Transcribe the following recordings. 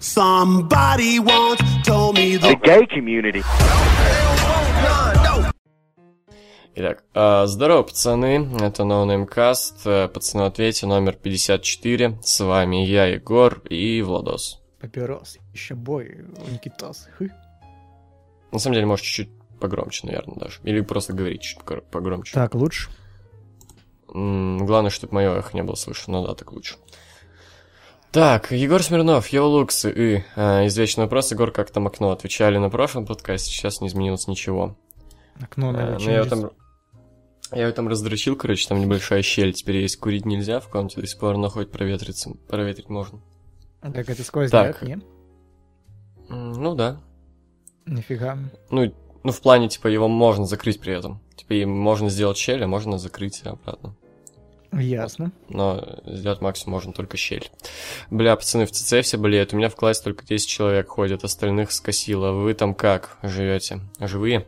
Somebody once told me the gay community. Итак, а, здорово, пацаны, это NoNameCast, э, пацаны в ответе номер 54, с вами я, Егор и Владос. Папирос, еще бой, Никитос. Хы. На самом деле, может, чуть-чуть погромче, наверное, даже. Или просто говорить чуть погр- погромче. Так, лучше. М, Главное, чтобы мое эхо не было слышно, ну да, так лучше. Так, Егор Смирнов, Йоу Лукс и э, извечный вопрос, Егор, как там окно? Отвечали на прошлом подкасте, сейчас не изменилось ничего. Окно Э, надо ну, я его там... Я его там раздрочил, короче, там небольшая щель, теперь есть курить нельзя в комнате до сих пор, но хоть проветриться, проветрить можно. Как это сквозняк, Так. не? М, Ну да. Нифига. Ну, ну, в плане, типа, его можно закрыть при этом. Типа, и можно сделать щель, а можно закрыть обратно. Ясно. Но сделать максимум можно только щель. Бля, пацаны, в ЦЦ все болеют. У меня в классе только 10 человек ходят, остальных скосило. Вы там как живете? Живые?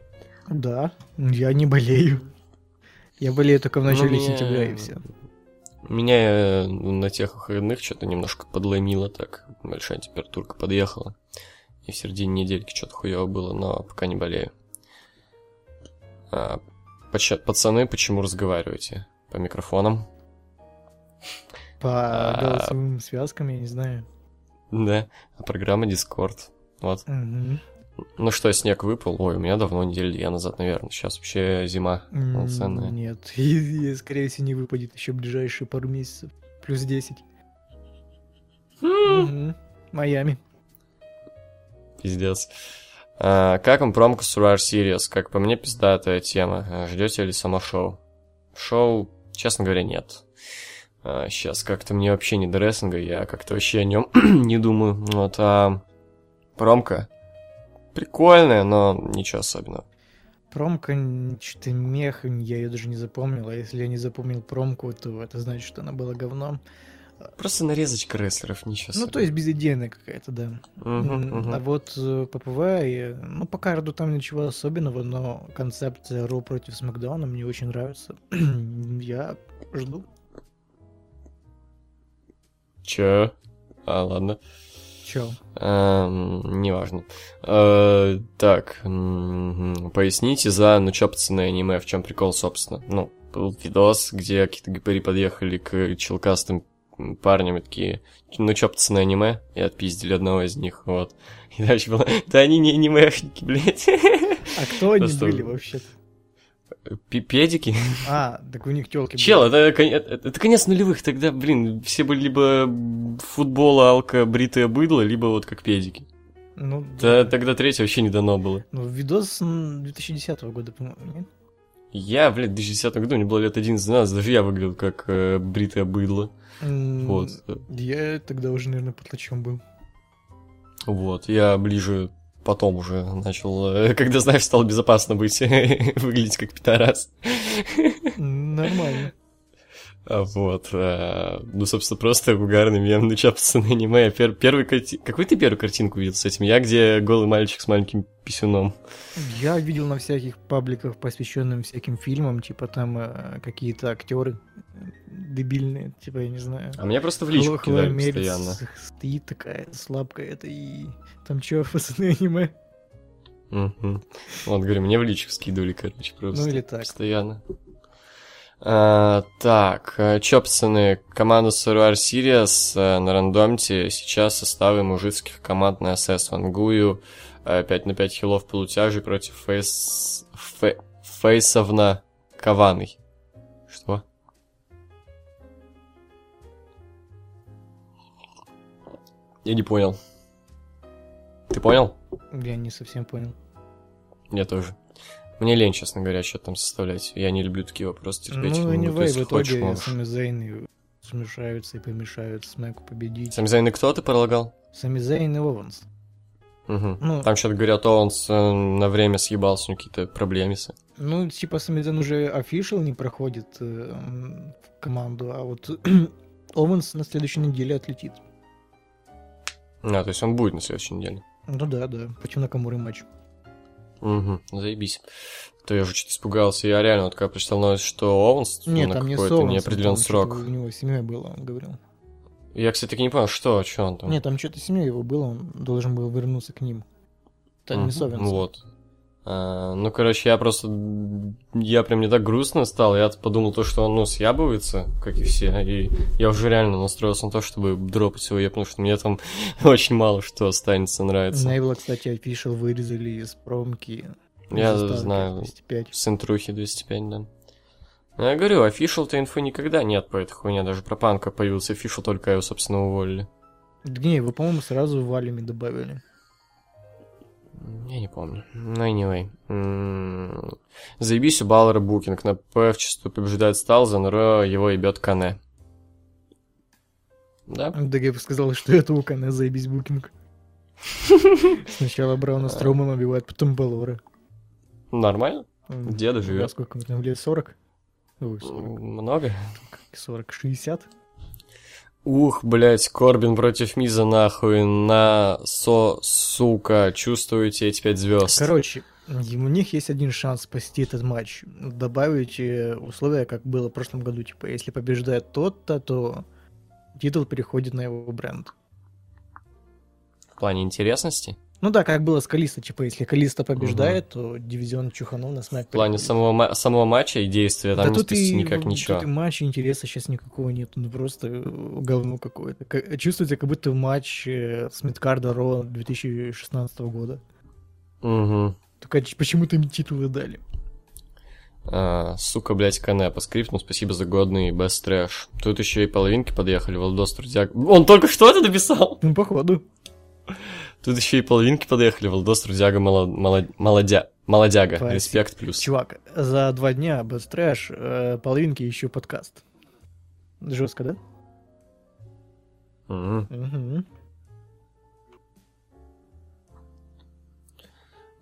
Да, я не болею. Я болею только в начале Ну, мне- сентября и все. Меня э, на тех выходных что-то немножко подломило так. Большая температурка подъехала. И в середине недельки что-то хуево было, но пока не болею. А, поча- пацаны, почему разговариваете? По микрофонам? По А. голосовым связкам, я не знаю. Да. А программа Discord. Вот. Ну что, снег выпал? Ой, у меня давно, недели две назад, наверное. Сейчас вообще зима полноценная. Нет, и, скорее всего, не выпадет еще ближайшие пару месяцев. Плюс 10. Мгм. Майами. Пиздец. А, как вам промка Survivor Series? Как по мне, пиздатая тема. А, Ждете ли само шоу? Шоу, честно говоря, нет. Сейчас как-то мне вообще не до рестлинга, я как-то вообще о нем не думаю. Вот, а промка прикольная, но ничего особенного. Промка, что-то мех, я ее даже не запомнил. А если я не запомнил промку, то это значит, что она была говном. Просто нарезочка рестлеров, ничего Ну, то есть безыдейная какая-то, да. А вот э, по ПВ, я- ну, по карду там ничего особенного, но концепция Ро против Смакдауна мне очень нравится. Я жду. Чё? А, ладно. Чё? Эм, неважно. Э, так, поясните за ну чё, пацаны, аниме, в чем прикол, собственно. Ну, был видос, где какие-то гипари подъехали к челкастым парням и такие, ну чё, пацаны, аниме, и отпиздили одного из них, вот. И дальше было, да они не анимешники, блядь. А кто они Просто- были вообще-то? Педики? А, так у них телки Чел, это, это, это конец нулевых, тогда, блин, все были либо футбол, алка, бритое быдло, либо вот как педики. Ну, Да, тогда третье вообще не дано было. ну, видос м, 2010 года, по-моему, нет? Я, блядь, в 2010 году, мне было лет 11-12, даже я выглядел как э, бритое быдло. М, Вот. Я тогда уже, наверное, потлачом был. Вот, я ближе потом уже начал, э, когда, знаешь, стало безопасно быть, выглядеть как пидорас. Нормально. А Вот, э, ну, собственно, просто угарный мем, ну, чё, пацаны, аниме, пер- первый карти... Какую ты первую картинку видел с этим? Я, где голый мальчик с маленьким писюном. Я видел на всяких пабликах, посвященным всяким фильмам, типа там э, какие-то актеры дебильные, типа, я не знаю. А меня просто в личку Хло- кидали постоянно. стоит такая слабкая это и там чё, пацаны, аниме? Мгм. Вот, говорю, мне в личку скидывали, короче, просто. Ну или так. Постоянно. А, так, э, чё, пацаны, команду Survivor Series э, на рандомте сейчас составы мужицких команд на СС Вангую 5 на 5 хилов полутяжей против фейс... фе- Фейсовна Каваной. Что? Я не понял. Ты понял? Я не совсем понял. Я тоже. Мне лень, честно говоря, что там составлять. Я не люблю такие вопросы терпеть. ну, Ну, то anyway, есть в хочешь, итоге можешь. Сами Зейн смешаются и помешают Смеку победить. Сами Зайны кто ты пролагал? Сами Зейн и Ованс. Мгм. Ну, Там что-то говорят, он с, э, на время съебался, у него какие-то проблемы. с- ну, типа, Сами Зейн уже офишал не проходит э, в команду, а вот Ованс на следующей неделе отлетит. А, то есть он будет на следующей неделе. Ну да, да, против Накамуры матч. Угу, заебись. То я уже что-то испугался. Я реально, вот когда прочитал новость, что Оуэнс Нет, на там не какой-то неопределенный там срок. что-то У него семья была, он говорил. Я, кстати, так и не понял, что, что он там? Нет, там что-то семьей его было, он должен был вернуться к ним. Это не Мгм. Вот. А, ну, короче, я просто... Я прям не так грустно стал. Я подумал то, что он, ну, съябывается, как и все. И я уже реально настроился на то, чтобы дропать его, потому что мне там очень мало что останется нравится. Нейбла, кстати, official вырезали из промки. Я знаю. 205. С интрухи 205, да. Ну, я говорю, офишал-то инфы никогда нет по этой хуйне. Даже про панка появился офишал, только его, собственно, уволили. Не, вы, по-моему, сразу валями добавили. Я не помню. Ну, anyway. М, Заебись у Баллера букинг. На П в чистую побеждает Сталза, на Ро его ебет Кане. Да? ДГ сказал, что это у Кане заебись букинг. Сначала Брауна Строумана убивает, потом Балора. Нормально? М, Деда да, живет. Сколько лет? 40? Ой, 40. Много? 40, 60? Ух, блять, Корбин против Миза нахуй. На со, сука, чувствуете эти пять звезд. Короче, у них есть один шанс спасти этот матч. Добавить э, условия, как было в прошлом году. Типа, если побеждает тот-то, то титул переходит на его бренд. В плане интересности? Ну да, как было с Калиста. Типа, если Калиста побеждает, то дивизион Чуханов на смак В плане самого, самого матча и действия там да не и, никак ничего. Тут и матча интереса сейчас никакого нет. Ну просто э, говно какое-то. Как- Чувствуется, как будто матч э, с Мидкарда Ро 2016 года. Угу. Только почему-то им титулы дали. А, сука, блядь, Кане, по скрипту, спасибо за годный бест трэш. Тут еще и половинки подъехали, Валдос Трудяг. Он только что это написал? Ну, походу. Тут еще и половинки подъехали, Валдос Трудяга моло- моло- молодя... молодяга. Спасибо. Респект плюс. Чувак, за два дня без трэш, э, половинки еще подкаст. Жестко, да? Мгм. Мгм.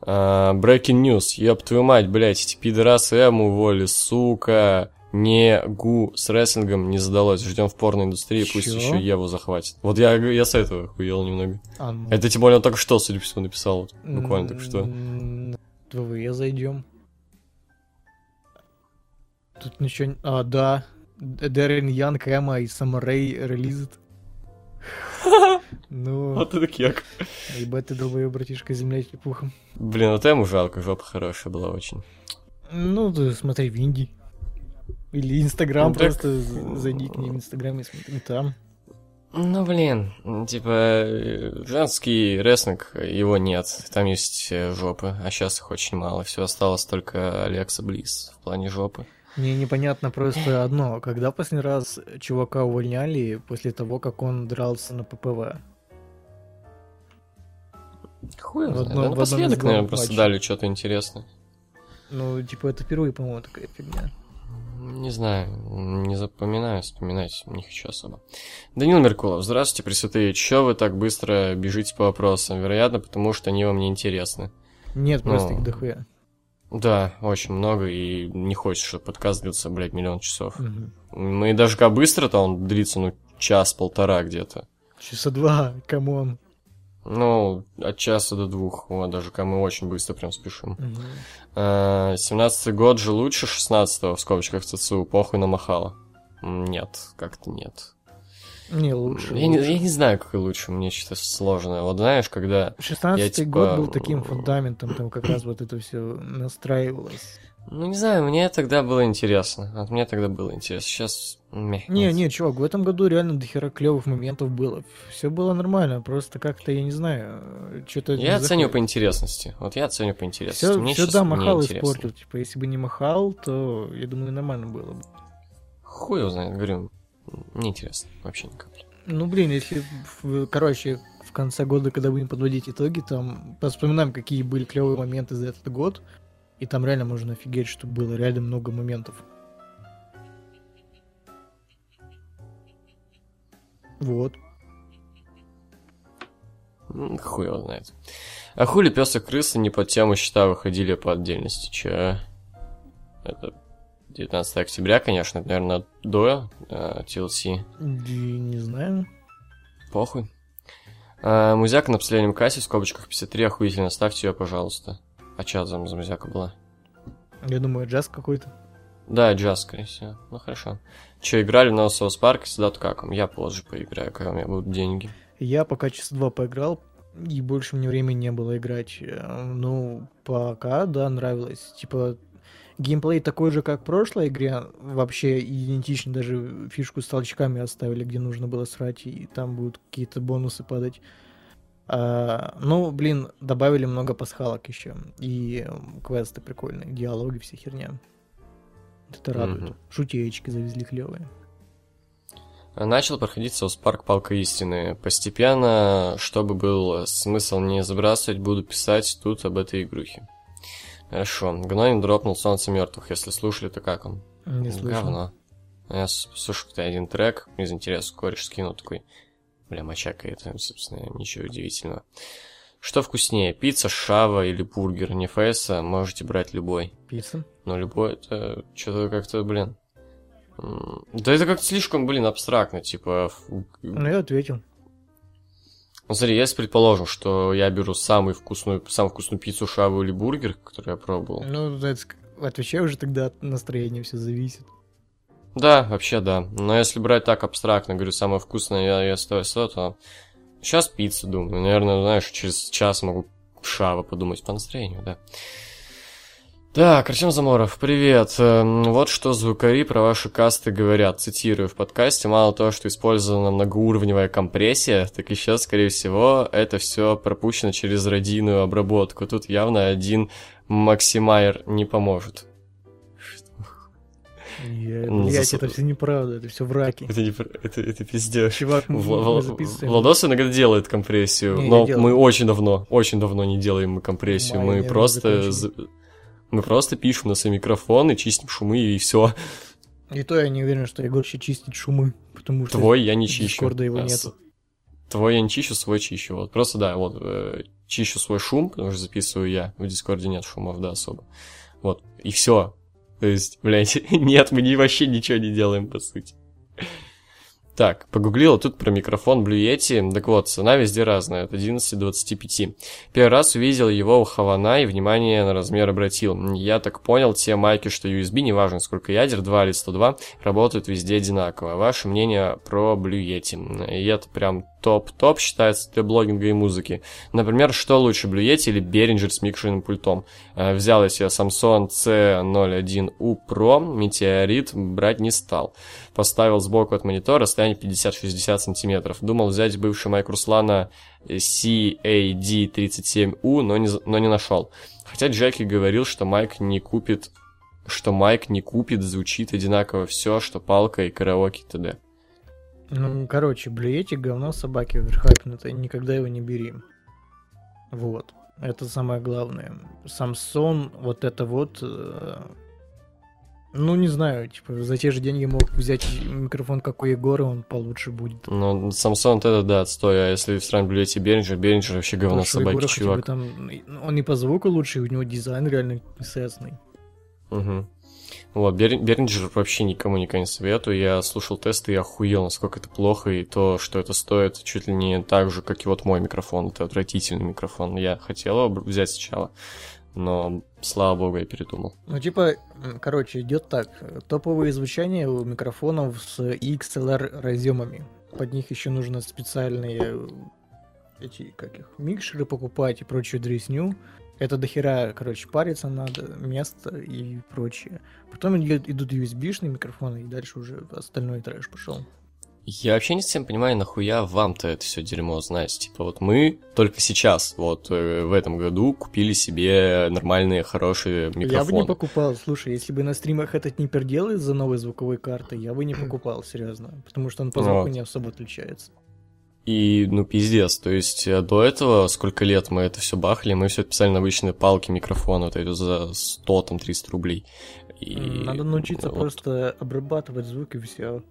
А, Breaking news. Ёб твою мать, блядь, эти пидорасы М уволили, сука. Не гу с рестлингом не задалось. Ждем в порноиндустрии, пусть Чё? еще Еву захватит. Вот я, я с этого охуел немного. А, ну, Это тем более он только что, судя по всему, написал. вот, буквально только что. ВВЕ зайдем. Тут ничего... А, да. Дэрин Янг, Эма и Самарей релизит. Ну, Вот это кек. ебать ты долбоёб, братишка, земля пухом. Блин, вот ему жалко, жопа хорошая была очень. Ну, ты смотри в Индии. Или Инстаграм, Ну, так- просто з- зайди к ним в Инстаграме и смотри там. Ну, блин, типа, э, женский рестлинг, его нет. Там есть э, жопы, а сейчас их очень мало. Все осталось только Алекса Близ в плане жопы. Мне непонятно просто одно. Когда последний раз чувака увольняли после того, как он дрался на ППВ? Хуй В одном- Да напоследок, наверное, просто дали что-то интересное. Ну, типа, это впервые, по-моему, такая фигня. Не знаю, не запоминаю, вспоминать не хочу особо. Данил Меркулов, здравствуйте, пресвятые. Чё вы так быстро бежите по вопросам? Вероятно, потому что они вам не интересны. Нет, просто Ну. их дохуя. Да, очень много, и не хочется, чтобы подкаст длился, блядь, миллион часов. Мгм. Мы даже как быстро-то он длится, ну, час-полтора где-то. Часа два, come on. Ну, от часа до двух, вот, даже когда мы очень быстро прям спешим. А, 17-й год же лучше 16-го, в скобочках ЦЦУ, похуй намахало. Нет, как-то нет. Не, лучше. Я не, лучше. я не знаю, какой лучше, мне что-то сложно. Вот знаешь, когда... 16-й я, год типа, был таким фундаментом, там как раз вот это все настраивалось. Ну, не знаю, мне тогда было интересно. Вот мне тогда было интересно. Сейчас... Не, нет. не, чувак, в этом году реально дохера клевых моментов было. Все было нормально, просто как-то, я не знаю, что-то... Я оценю по интересности. Вот я оценю по интересности. Все, мне все да, махал испортил. Типа, если бы не махал, то, я думаю, нормально было бы. Хуй его знает, говорю. Неинтересно. Вообще ни капли. Ну, блин, если, короче, в конце года, когда будем подводить итоги, там вспоминаем, какие были клевые моменты за этот год, и там реально можно офигеть, что было реально много моментов. Вот. Хуй его знает. А хули пес и крысы не под тему счета выходили по отдельности? Че? Это 19 октября, конечно, это, наверное, до э, TLC. Не знаю. Похуй. А, музяка на последнем кассе в скобочках 53, охуительно, ставьте ее, пожалуйста. А чё за, за музяка была? Я думаю, джаз какой-то. Да, джаз, скорее всего. Ну, хорошо. Че, играли на Соус Парк с Даткаком? Я позже поиграю, когда у меня будут деньги. Я пока часа два поиграл, и больше мне времени не было играть. Э, Ну, пока, да, нравилось. Типа, геймплей такой же, как в прошлой игре, вообще идентичный, даже фишку с толчками оставили, где нужно было срать, и там будут какие-то бонусы падать. А, ну, блин, добавили много пасхалок еще, и квесты прикольные, диалоги, все херня. Это радует. Мгм. Шутеечки завезли клевые. Начал проходить Соус Парк Палка Истины. Постепенно, чтобы был смысл не забрасывать, буду писать тут об этой игрухе. Хорошо. Гнойм дропнул Солнце мертвых. Если слушали, то как он? Не слышал. Говно. Я слушал один трек, из интереса кореш скинул такой, бля, мочака это, собственно, ничего удивительного. Что вкуснее, пицца, шава или бургер? Не фэса, можете брать любой. Пицца. Но любой это что-то как-то, блин. Да это как-то слишком, блин, абстрактно, типа... Ну, я ответил. Ну, смотри, если предположим, что я беру самую вкусную, самую вкусную пиццу, шаву или бургер, который я пробовал. Ну, это, отвечай уже тогда от настроения все зависит. Да, вообще да. Но если брать так абстрактно, говорю, самое вкусное я, я стою, то сейчас пиццу думаю. Наверное, знаешь, через час могу шава подумать по настроению, да. Так, Артем Заморов, привет. Эм, Вот что звукари про ваши касты говорят. Цитирую, в подкасте мало того, что использована многоуровневая компрессия, так еще, скорее всего, это все пропущено через радийную обработку. Тут явно один максимайзер не поможет. Я, Ну, блядь, это все неправда, это все враки. Это, не, это, это пиздец. Чувак, мы, Вла- мы. Владос иногда делает компрессию, Не, но мы очень давно, очень давно не делаем компрессию. Май, мы просто, з- мы просто пишем на свой микрофон и чистим шумы и все. И то я не уверен, что Егор еще чистит шумы, потому что... Твой я не чищу. Его А, нету. с- Твой я не чищу, свой чищу. Вот просто да, вот э, чищу свой шум, потому что записываю я. В Дискорде нет шумов, да, особо. Вот, и все. То есть, блядь, нет, мы вообще ничего не делаем, по сути. Так, погуглил тут про микрофон Blue Yeti. Так вот, цена везде разная, от 11 до 25. Первый раз увидел его у Хавана и внимание на размер обратил. Я так понял, те майки, что USB, неважно сколько ядер, 2 или 102, работают везде одинаково. Ваше мнение про Blue Yeti? И это прям топ-топ считается для блогинга и музыки. Например, что лучше, Yeti или Behringer с микшерным пультом? Э, Взял я себе Samsung C01U Pro, метеорит брать не стал. Поставил сбоку от монитора, расстояние 50-60 сантиметров. Думал взять бывший майк Руслана CAD37U, но не, но не нашел. Хотя Джеки говорил, что майк не купит что майк не купит, звучит одинаково все, что палка и караоке т.д. Ну, короче, блюете говно собаки оверхайпнутое, никогда его не бери. Вот. Это самое главное. Самсон, вот это вот... э, Ну, не знаю, типа, за те же деньги мог взять микрофон, как у Егора, он получше будет. Но Samsung это да, отстой, а если сравнивать блядь, и Behringer, Behringer вообще говно у собаки, Егора хотя бы чувак. там, он и по звуку лучше, у него дизайн реально писецный. Угу. Вот, Бер- вообще никому никогда не советую. Я слушал тесты и охуел, насколько это плохо, и то, что это стоит чуть ли не так же, как и вот мой микрофон. Это отвратительный микрофон. Я хотел его взять сначала, но, слава богу, я передумал. Ну, типа, короче, идет так. Топовые звучания у микрофонов с XLR разъемами. Под них еще нужно специальные э, эти, как их, микшеры покупать и прочую дресню. Это дохера, короче, париться надо, место и прочее. Потом идут USB-шные микрофоны, и дальше уже остальной трэш пошел. Я вообще не совсем понимаю, нахуя вам-то это все дерьмо знать. Типа вот мы только сейчас, вот э, в этом году, купили себе нормальные, хорошие Я бы не микрофоны. покупал. Слушай, если бы на стримах этот не пердел из-за новой звуковой карты, я бы не покупал, серьезно. Потому что он по звуку Вот. не особо отличается. И, ну, пиздец, то есть э, до этого, сколько лет мы это все бахали, мы все писали на обычные палки микрофона, вот это за 100, там, 300 рублей. И, Надо научиться вот, просто обрабатывать звук и все.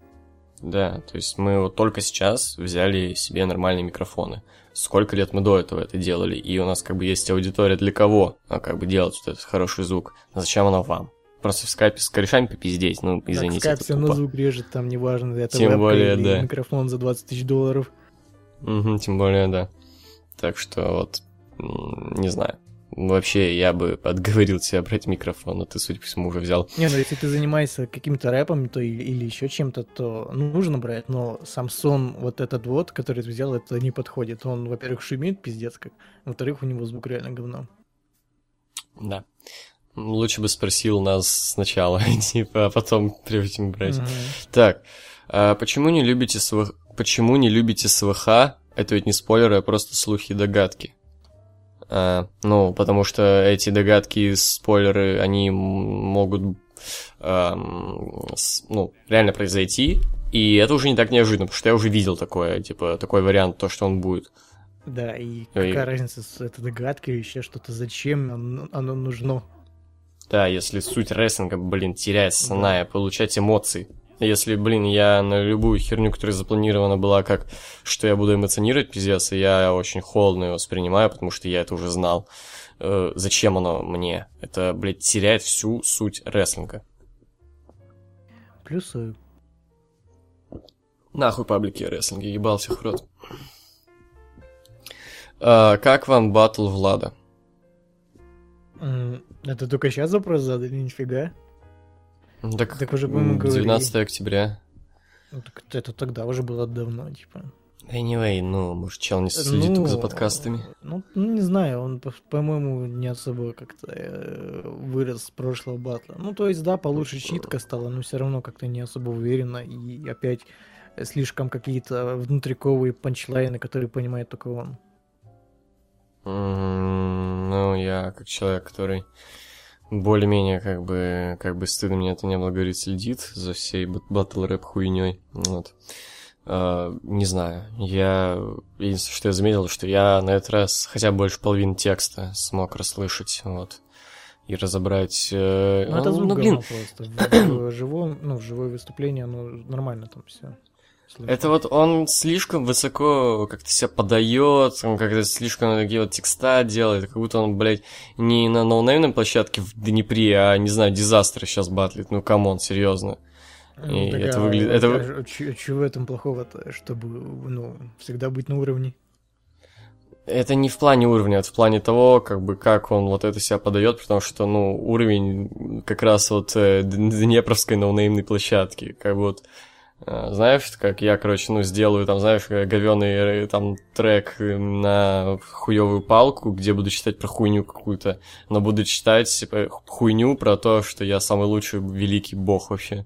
Да, то есть мы вот только сейчас взяли себе нормальные микрофоны. Сколько лет мы до этого это делали, и у нас как бы есть аудитория для кого, а как бы делать вот этот хороший звук. А зачем она вам? Просто в скайпе с корешами попиздеть, ну, извините, Скайп это все равно звук режет, там неважно, это Тем более, да. микрофон за 20 тысяч долларов. Мгм, тем более, да. Так что вот, не знаю. вообще, я бы отговорил тебя брать микрофон, но ты, судя по всему, уже взял. Не, ну если ты занимаешься каким-то рэпом, то или, или еще чем-то, то нужно брать, но сон вот этот вот, который ты взял, это не подходит. Он, во-первых, шумит, пиздец как, во-вторых, у него звук реально говно. Да. Лучше бы спросил нас сначала, типа, а потом прежде чем брать. Мгм. Так, а почему не любите СВХ? Почему не любите СВХ? Это ведь не спойлеры, а просто слухи и догадки. А, ну, потому что эти догадки и спойлеры, они могут, ам, с- ну, реально произойти. И это уже не так неожиданно, потому что я уже видел такое, типа, такой вариант, то, что он будет. Да, и какая разница с этой догадкой еще что-то, зачем оно, оно нужно? Да, если суть рестлинга, блин, теряет основная, получать эмоции. Если, блин, я на любую херню, которая запланирована была как, что я буду эмоционировать, пиздец, и я очень холодно ее воспринимаю, потому что я это уже знал. Э, зачем оно мне? Это, блядь, теряет всю суть рестлинга. Плюсы. Нахуй паблики о рестлинге, ебал всех в рот. А, как вам батл Влада? Это только сейчас запрос задали, нифига. Ну, Так, Так уже, по-моему, м, говорили. 19 октября. Ну, так это тогда уже было давно, типа. Anyway, ну, может, чел не следит только за Ну, подкастами. Ну, ну, не знаю, он, по- по-моему, не особо как-то э, вырос с прошлого батла. Ну, то есть, да, получше читка стала, но все равно как-то не особо уверенно. И опять слишком какие-то внутриковые панчлайны, которые понимает только он. М, Ну, я как человек, который более-менее как бы, как бы стыдно мне это не было говорить, следит за всей батл рэп хуйней. Вот. А, не знаю. Я единственное, что я заметил, что я на этот раз хотя бы больше половины текста смог расслышать, вот. И разобрать. э, Ну, это ну, звук ну, блин, просто. Живом, ну, в живое выступление, оно нормально там все. Это вот он слишком высоко как-то себя подает, он как-то слишком такие вот текста делает, как будто он, блядь, не на ноунеймной площадке в Днепре, а, не знаю, Dizaster сейчас батлит. Ну, come on, серьезно. И это выглядит- это вы- Чего в этом плохого-то, чтобы, ну, всегда быть на уровне? Это не в плане уровня, это в плане того, как бы, как он вот это себя подает, потому что, ну, уровень как раз вот э, Днепровской ноунеймной площадки, как бы вот, знаешь, как я, короче, ну, сделаю там, знаешь, говёный там трек э, на хуевую палку, где буду читать про хуйню какую-то, но буду читать типа, хуйню про то, что я самый лучший великий бог вообще.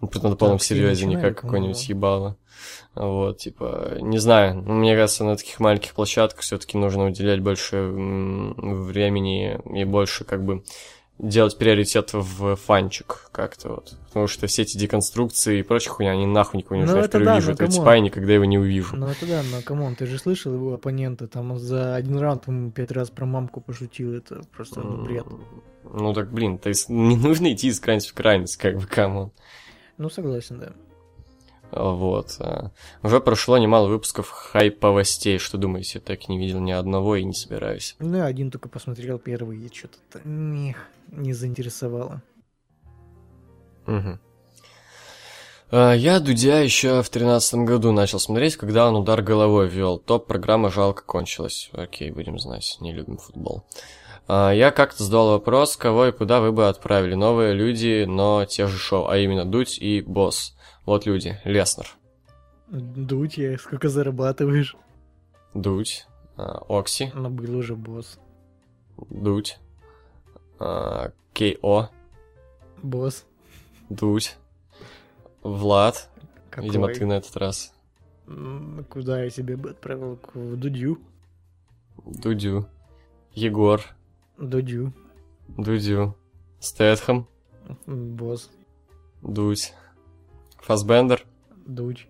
Ну, на полном серьезе, не как какой-нибудь ебало. Вот, типа, не знаю, ну, мне кажется, на таких маленьких площадках все-таки нужно уделять больше времени и больше, как бы, делать приоритет в фанчик как-то вот. Потому что все эти деконструкции и прочая хуйня, они нахуй никого не Ну, нужны. Я это впервые да, вижу ну, этого типа и никогда его не увижу. Ну это да, но come on, ты же слышал его оппонента, там за один раунд, по-моему, пять раз про мамку пошутил, это просто ну, бред. Ну так, блин, то есть не нужно идти из крайности в крайность, как бы, come on. Ну согласен, да. Вот. Уже прошло немало выпусков хайповостей. Что думаете? Так не видел ни одного и не собираюсь. Ну я один только посмотрел первый, и что-то не, не заинтересовало. А, Я Дудя еще в тринадцатом году начал смотреть, когда он удар головой вел. Топ-программа жалко кончилась. Окей, будем знать, не любим футбол. А, Я как-то задал вопрос, кого и куда вы бы отправили. Новые люди, но те же шоу, а именно Дудь и Босс. Вот люди. Леснер. Дуть я, сколько зарабатываешь? Дудь. а, Окси. Но был уже босс. Дудь. а, Кей-О. Босс. Дудь. Влад. Какой? Видимо, ты на этот раз. Куда я себе бы отправил? В Дудю. Дудю. Егор. Дудю. Дудю. Стэтхэм. Босс. Дудь. Фасбендер. Дудь.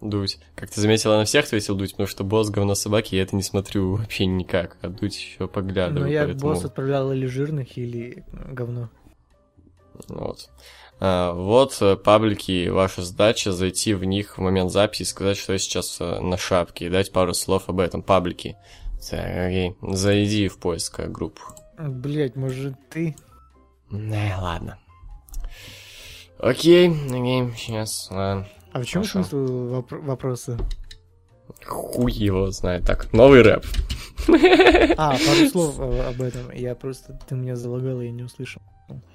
Дудь. Как ты заметила, на всех ответил Дудь, потому что босс говно собаки, я это не смотрю вообще никак. А Дудь еще поглядываю, Ну, я поэтому... босс отправлял или жирных, или говно. Вот. А, вот э, паблики, ваша задача зайти в них в момент записи и сказать, что сейчас э, на шапке, и дать пару слов об этом. Паблики. Так, окей. Зайди в поиск э, групп. Блять, может ты? Не, ладно. Окей, окей, сейчас. ладно. А в чем Хорошо. смысл вопр- вопроса? Хуй его знает. Так, новый рэп. А, пару слов об этом. Я просто... Ты меня залагал, и я не услышал.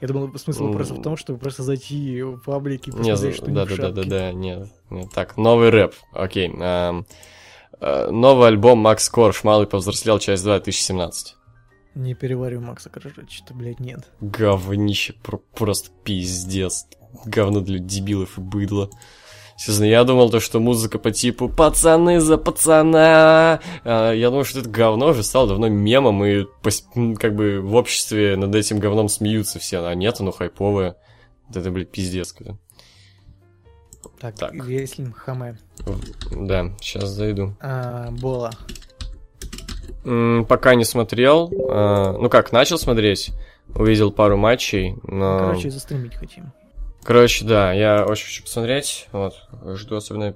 Я думал, смысл вопроса в том, чтобы просто зайти в паблик и посмотреть, что да, да, да, да, да, нет, нет. Так, новый рэп, окей. эм, э, Новый альбом Макс Корж, Малый повзрослел, часть 2, 2017. Не перевариваю Макса что-то, блядь, нет. Говнище, про- просто пиздец. Говно для дебилов и быдла. Честно, я думал, то, что музыка по типу «Пацаны за пацана!» а, Я думал, что это говно уже стало давно мемом, и как бы в обществе над этим говном смеются все, а нет, оно хайповое. Вот это, блядь, пиздец. Так, Так. Веслим Хаме. Да, сейчас зайду. А, Бола. Пока не смотрел. а, Ну как, начал смотреть, увидел пару матчей, но... Короче, застримить хотим. Короче, да, я очень хочу посмотреть. Вот, жду особенно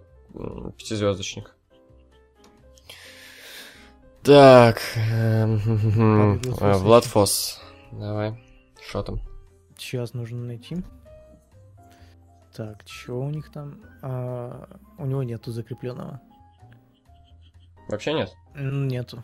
пятизвездочник. Так, эм, э, Влад ищет. Фос. Давай, что там? Сейчас нужно найти. Так, что у них там? А, у него нету закрепленного. Вообще нет? Нету.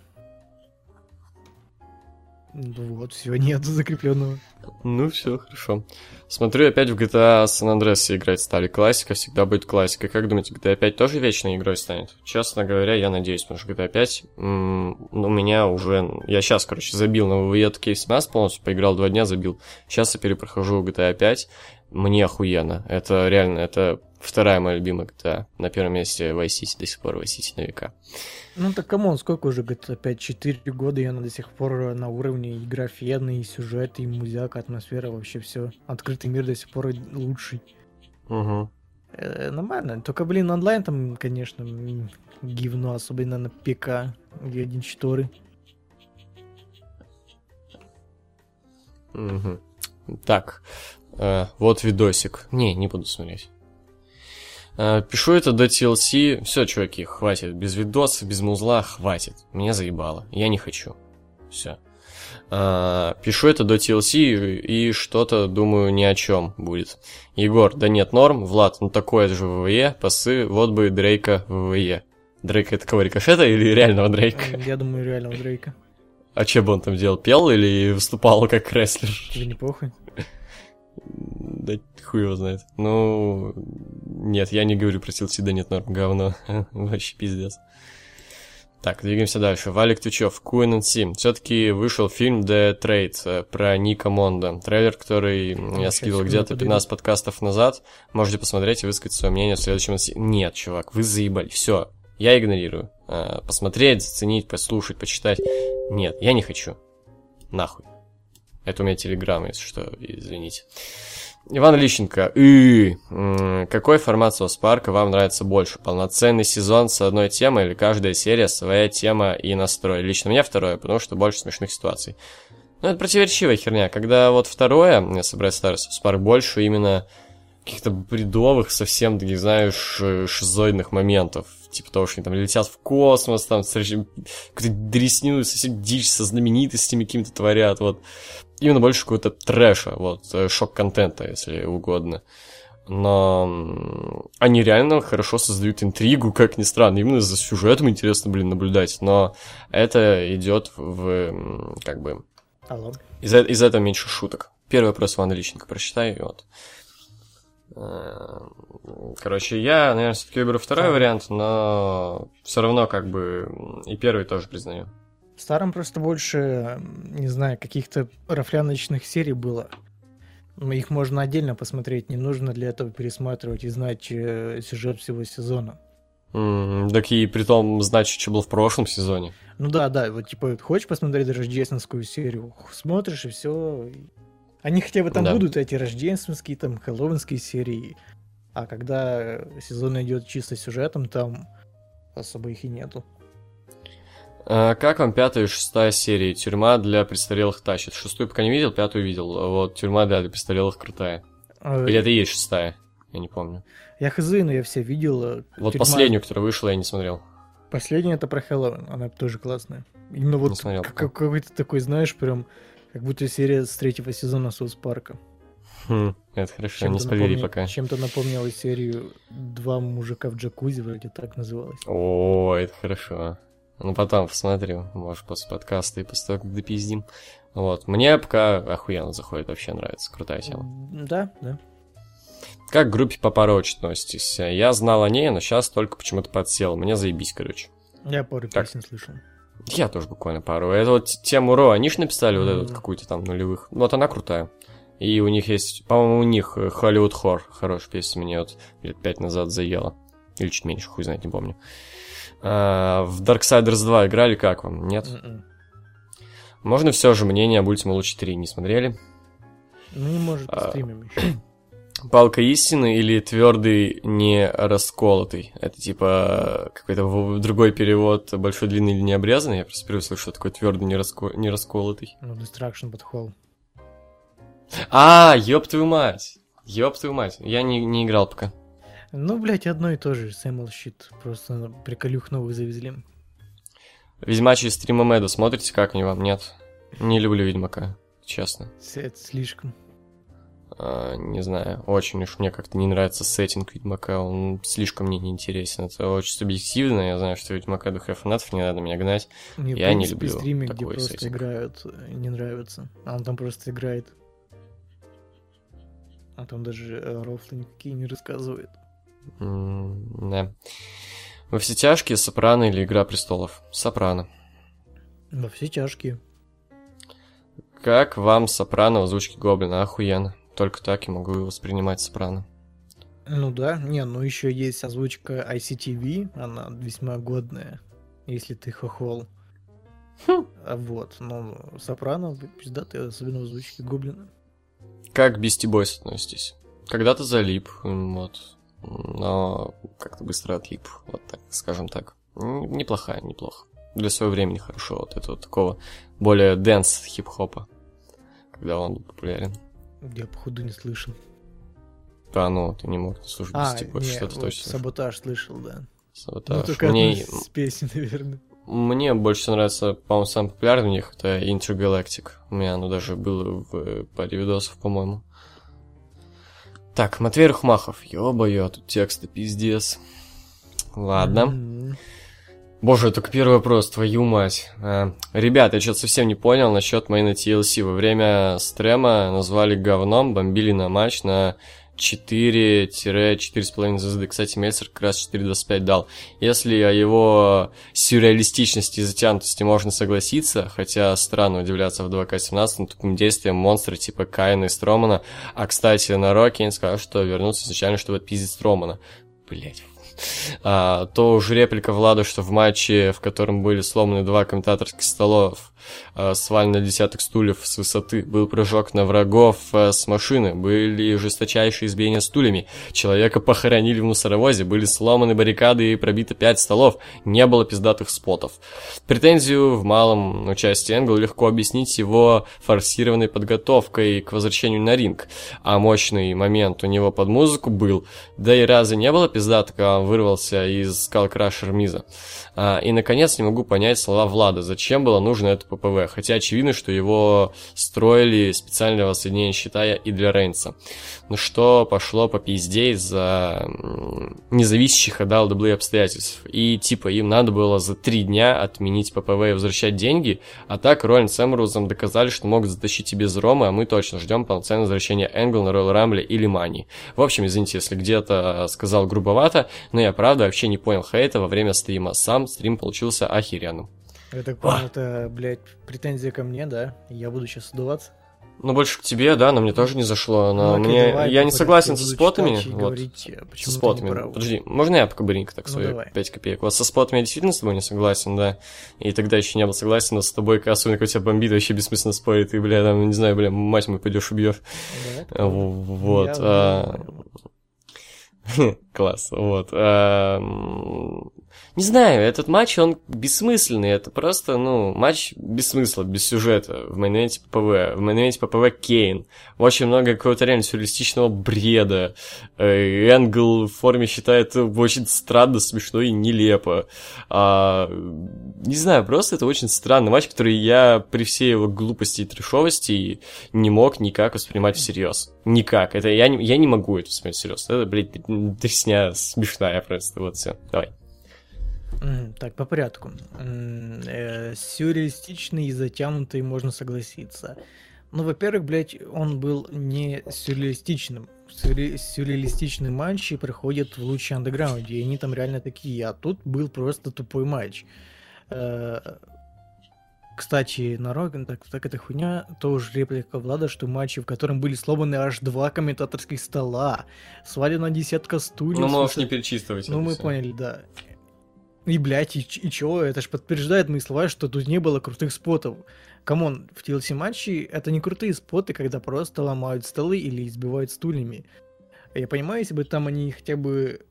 Ну Вот, все, нету закрепленного. Ну, все, хорошо. Смотрю, опять в GTA San Andreas играть стали. Классика всегда будет классика. Как думаете, GTA 5 тоже вечной игрой станет? Честно говоря, я надеюсь, потому что GTA 5 м, у меня уже... Я сейчас, короче, забил на VVE Cave 17 полностью, поиграл два дня, забил. Сейчас я перепрохожу GTA 5. Мне охуенно. Это реально, это вторая моя любимая GTA. На первом месте Vice City, до сих пор Vice City на века. Ну так come on, сколько уже GTA 5? 4 года, и она до сих пор на уровне и графены, и сюжет, и музяка, атмосфера, вообще все. Открытый мир до сих пор лучший. Угу. Э, нормально. Только, блин, онлайн там, конечно, гивно, особенно на ПК, где 1.4. Мгм. Так, э, вот видосик. Не, не буду смотреть. Э, пишу это до TLC. Все, чуваки, хватит. Без видоса, без музла, хватит. Меня заебало. Я не хочу. Все. пишу это до TLC и, и что-то, думаю, ни о чем будет. Егор, да нет, норм. Влад, ну такое же ВВЕ. Пасы, вот бы Дрейка ВВЕ. Дрейка это кого, рикошета или реального Дрейка? М, Я думаю, реального Дрейка. А че бы он там делал? Пел или выступал как рестлер? Тебе не похуй? Да хуй его знает. Ну, нет, я не говорю про TLC, да нет, норм, говно. Вообще пиздец. Так, двигаемся дальше. Валик Тучев, QNNC. Все-таки вышел фильм The Trade э, про Ника Монда. Трейлер, который я скидывал где-то подойду. 15 подкастов назад. Можете посмотреть и высказать свое мнение в следующем... Нет, чувак, вы заебали. Все, я игнорирую. Э, Посмотреть, заценить, послушать, почитать. Нет, я не хочу. Нахуй. Это у меня телеграмма, если что, извините. Иван Лищенко. И, какой формат Сос Парка вам нравится больше? Полноценный сезон с одной темой или каждая серия своя тема и настрой? Лично мне второе, потому что больше смешных ситуаций. Ну, это противоречивая херня. Когда вот второе, если брать старый Сос Парк, больше именно каких-то бредовых, совсем, не знаю, ш- шизоидных моментов. Типа того, что они там летят в космос, там встреча- какую-то дресню, совсем дичь со знаменитостями какими-то творят, вот. Именно больше какого-то трэша, вот, э, шок-контента, если угодно. Но они реально хорошо создают интригу, как ни странно. Именно за сюжетом интересно, блин, наблюдать. Но это идет в, как бы, Алло. из-за из этого меньше шуток. Первый вопрос Ивана Личника прочитай, и вот. Э, Короче, я, наверное, все-таки выберу второй Так. вариант, но все равно как бы и первый тоже признаю. В старом просто больше, не знаю, каких-то рафляночных серий было. Ну, Их можно отдельно посмотреть, не нужно для этого пересматривать и знать э, сюжет всего сезона. М, Так и при том знать, что было в прошлом сезоне. Ну да, да, вот типа хочешь посмотреть рождественскую серию, смотришь и все. Они хотя бы там Да. будут эти рождественские, там, хэллоуинские серии. А когда сезон идет чисто сюжетом, там особо их и нету. А как вам пятая и шестая серии? Тюрьма для престарелых тащит. Шестую пока не видел, пятую видел. А Вот тюрьма для престарелых крутая. Э, Или это и есть шестая? Я не помню. Я хз, но я все видел. э, Вот «Тюрьма». последнюю, которая вышла, я не смотрел. Последняя это про Хэллоуин, она тоже классная. Именно вот смотрел как- какой-то такой, знаешь, прям как будто серия с третьего сезона Соус Парка. Хм, это хорошо, не спойлери пока. Чем-то напомнила серию «Два мужика в джакузи», вроде так называлась. О, это хорошо. Ну, потом посмотрю, может, после подкаста и после того, как допиздим. Вот. Мне пока охуенно заходит, вообще нравится. Крутая тема. Да, да. Как к группе Папорочь относитесь? Я знал о ней, но сейчас только почему-то подсел. Мне заебись, короче. Я пару Так. песен слышал. Я тоже буквально пару. Это вот тему Ро, они же написали вот эту вот Мгм. какую-то там нулевых. Ну, Вот она крутая. И у них есть, по-моему, у них э, Hollywood Хор. Хорошая песня, мне вот лет пять назад заела. Или чуть меньше, хуй знает, не помню. А, в Darksiders 2 играли, как вам? Нет? М-м. Можно все же мнение об Ultima Луч 3 не смотрели? Ну, не может, А, стримим еще. Палка истины или твердый не расколотый? Это типа какой-то в- другой перевод большой длинный или не обрезанный. Я просто впервые слышу, что такое твердый не, раско- не расколотый. Ну, Distraction подхол. А, ёб твою мать! Ёб твою мать. Я не, не играл пока. Ну, блядь, одно и то же. Сэмл щит. Просто приколюх новый завезли. Ведьмач из стрима Мэда смотрите, как они вам? Нет. Не люблю Ведьмака, честно. Это слишком. А, не знаю, очень уж мне как-то не нравится сеттинг Ведьмака, он слишком мне не интересен. Это очень субъективно, я знаю, что Ведьмака духе фанатов, не надо меня гнать. Мне, Я не принципе, люблю стримы, где такой просто сеттинг. играют, э, не нравятся. А он там просто играет. А там даже э, рофлы никакие не рассказывает. М, Да. Во все тяжкие, Сопрано или Игра престолов? Сопрано. Во все тяжкие. Как вам Сопрано в озвучке Гоблина? Охуенно. Только так я могу воспринимать Сопрано. Ну да, не, ну еще есть озвучка ICTV, она весьма годная, если ты хохол. Хм. А вот, но Сопрано пиздатый, особенно в озвучке Гоблина. Как к Beastie Boys относитесь? Когда-то залип, вот. Но как-то быстро отлип, вот так, скажем так. Неплохая, неплохо. Для своего времени хорошо, вот этого такого более dance хип-хопа, когда он был популярен. Я, походу, не слышал. Да, ну, ты не мог слушать А, Boys, не, что-то вот точно. Саботаж слышал, да. Ну, Саботаж. только Мне, из песен, наверное. мне больше всего нравится, по-моему, самый популярный у них, это Intergalactic. У меня оно даже было в э, паре видосов, по-моему. Так, Матвей Рахмахов. Ё-моё, тут тексты пиздец. Ладно. М. Боже, только первый вопрос, твою мать. А, ребята, я что-то совсем не понял насчет моей на TLC. Во время стрема назвали говном, бомбили на матч на 4-4,5 звезды. Кстати, Мельцер как раз 4,25 дал. Если о его сюрреалистичности и затянутости можно согласиться, хотя странно удивляться в 2К17 тупым действием монстра типа Каина и Стромана. А, кстати, на Ро Кейн сказал, что вернуться изначально, чтобы отпиздить Стромана. Блять, а, то уже реплика Влада, что в матче, в котором были сломаны два комментаторских столов, а, свалено десяток стульев с высоты, был прыжок на врагов а, с машины, были жесточайшие избиения стульями, человека похоронили в мусоровозе, были сломаны баррикады и пробито пять столов, не было пиздатых спотов. Претензию в малом участии Энгл легко объяснить его форсированной подготовкой к возвращению на ринг, а мощный момент у него под музыку был, да и разве не было пиздата, когда он вырвался из Скалкрашер Миза? А, и, наконец, не могу понять слова Влада, зачем было нужно это ППВ, хотя очевидно, что его строили специально для воссоединения считая и для Рейнса. Ну что пошло по пизде из-за независящих от WWE обстоятельств. И типа им надо было за три дня отменить ППВ и возвращать деньги, а так Роллин с Эмрузом доказали, что могут затащить и без Ромы, а мы точно ждем полноценного возвращения Энгл на Роyal Рамбле или Мани. В общем, извините, если где-то сказал грубовато, но я правда вообще не понял хейта во время стрима. Сам стрим получился охеренным. Я так понял, это, блядь, претензия ко мне, да? Я буду сейчас сдуваться. Ну, больше к тебе, да, но мне тоже не зашло. Но Ну, мне... давай, я не согласен со спотами. читать вот. говорить, э, Со спотами. Подожди, можно я пока быстренько так Ну, свои давай. 5 копеек? Вот со спотами я действительно с тобой не согласен, да. И тогда еще не был согласен, но с тобой, особенно когда тебя бомбит, вообще бессмысленно спорить. Ты, бля, там, не знаю, бля, мать мою пойдешь убьешь. Да, А, правда. Вот. Я а. Класс, вот. а, Не знаю, этот матч, он бессмысленный, это просто, ну, матч без смысла, без сюжета в main event е ППВ. В main event е ППВ Кейн. Очень много какого-то реально сюрреалистичного бреда. Э, Энгл в форме Щита, это очень странно, смешно и нелепо. А, не знаю, просто это очень странный матч, который я при всей его глупости и трешовости не мог никак воспринимать всерьез. Никак. Это я не, я не могу это воспринимать всерьез. Это, блядь, тресня смешная просто. Вот все. Давай. Так, по порядку. Э, Сюрреалистичный и затянутый, можно согласиться. Ну, во-первых, блядь, он был не сюрреалистичным. Сюрре- Сюрреалистичные матчи проходят в луче андеграунде, и они там реально такие, а тут был просто тупой матч. Э, Кстати, на Роган, так, так эта хуйня, тоже реплика Влада, что матчи, в котором были сломаны аж два комментаторских стола, свалена десятка стульев. Ну, можешь не перечитывать. ну, мы всё. поняли, да. И, блядь, и, и чё? Это ж подтверждает мои слова, что тут не было крутых спотов. Come on, в TLC матчи это не крутые споты, когда просто ломают столы или избивают стульями. Я понимаю, если бы там они хотя бы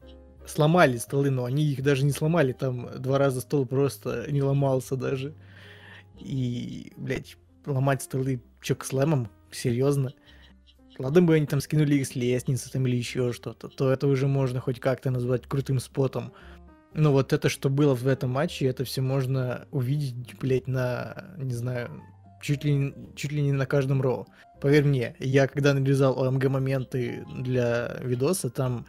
сломали столы, но они их даже не сломали, там два раза стол просто не ломался даже. И, блядь, ломать столы чок-слэмом? Серьезно? Ладно бы они там скинули их с лестницы там или еще что-то, то это уже можно хоть как-то назвать крутым спотом. Но вот это, что было в этом матче, это все можно увидеть, блядь, на, не знаю, чуть ли, чуть ли не на каждом роу. Поверь мне, я когда нарезал ОМГ моменты для видоса, там,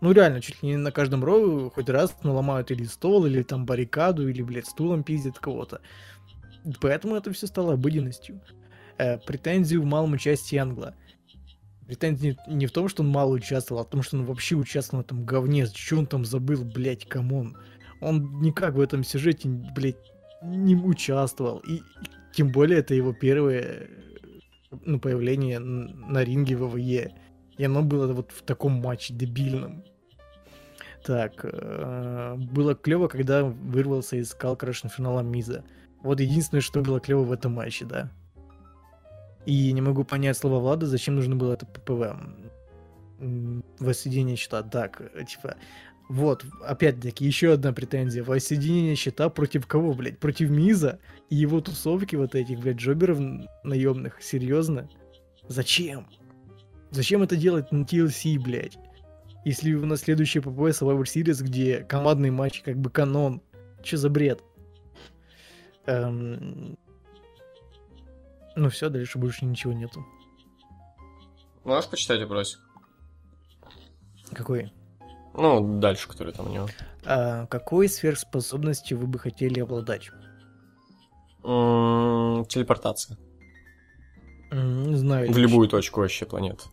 ну реально, чуть ли не на каждом Raw хоть раз наломают или стол, или там баррикаду, или, блядь, стулом пиздят кого-то. Поэтому это все стало обыденностью. Э, претензии в малом участии Англа. Претензии не в том, что он мало участвовал, а в том, что он вообще участвовал в этом говне. Что он там забыл, блядь, come on. Он никак в этом сюжете, блядь, не участвовал. И тем более это его первое ну, появление на ринге ВВЕ. И оно было вот в таком матче дебильном. Так, э, было клево, когда вырвался из Калкрашн финала Миза. Вот единственное, что было клево в этом матче, да. И не могу понять слова Влада, зачем нужно было это ППВ. Воссоединение счета. Так, э, типа, вот, опять-таки, еще одна претензия. Воссоединение счета против кого, блядь? Против Миза и его тусовки вот этих, блядь, джоберов наемных. Серьезно? Зачем? Зачем это делать на TLC, блядь? Если у нас следующий ППВ Survivor Series, где командный матч как бы канон. Че за бред? Эм, Ну все, дальше больше ничего нету. Можешь почитать вопросик? Какой? Ну, дальше, который там у него. А, какой сверхспособностью вы бы хотели обладать? М, Телепортация. М, Не знаю. В любую точку вообще планеты.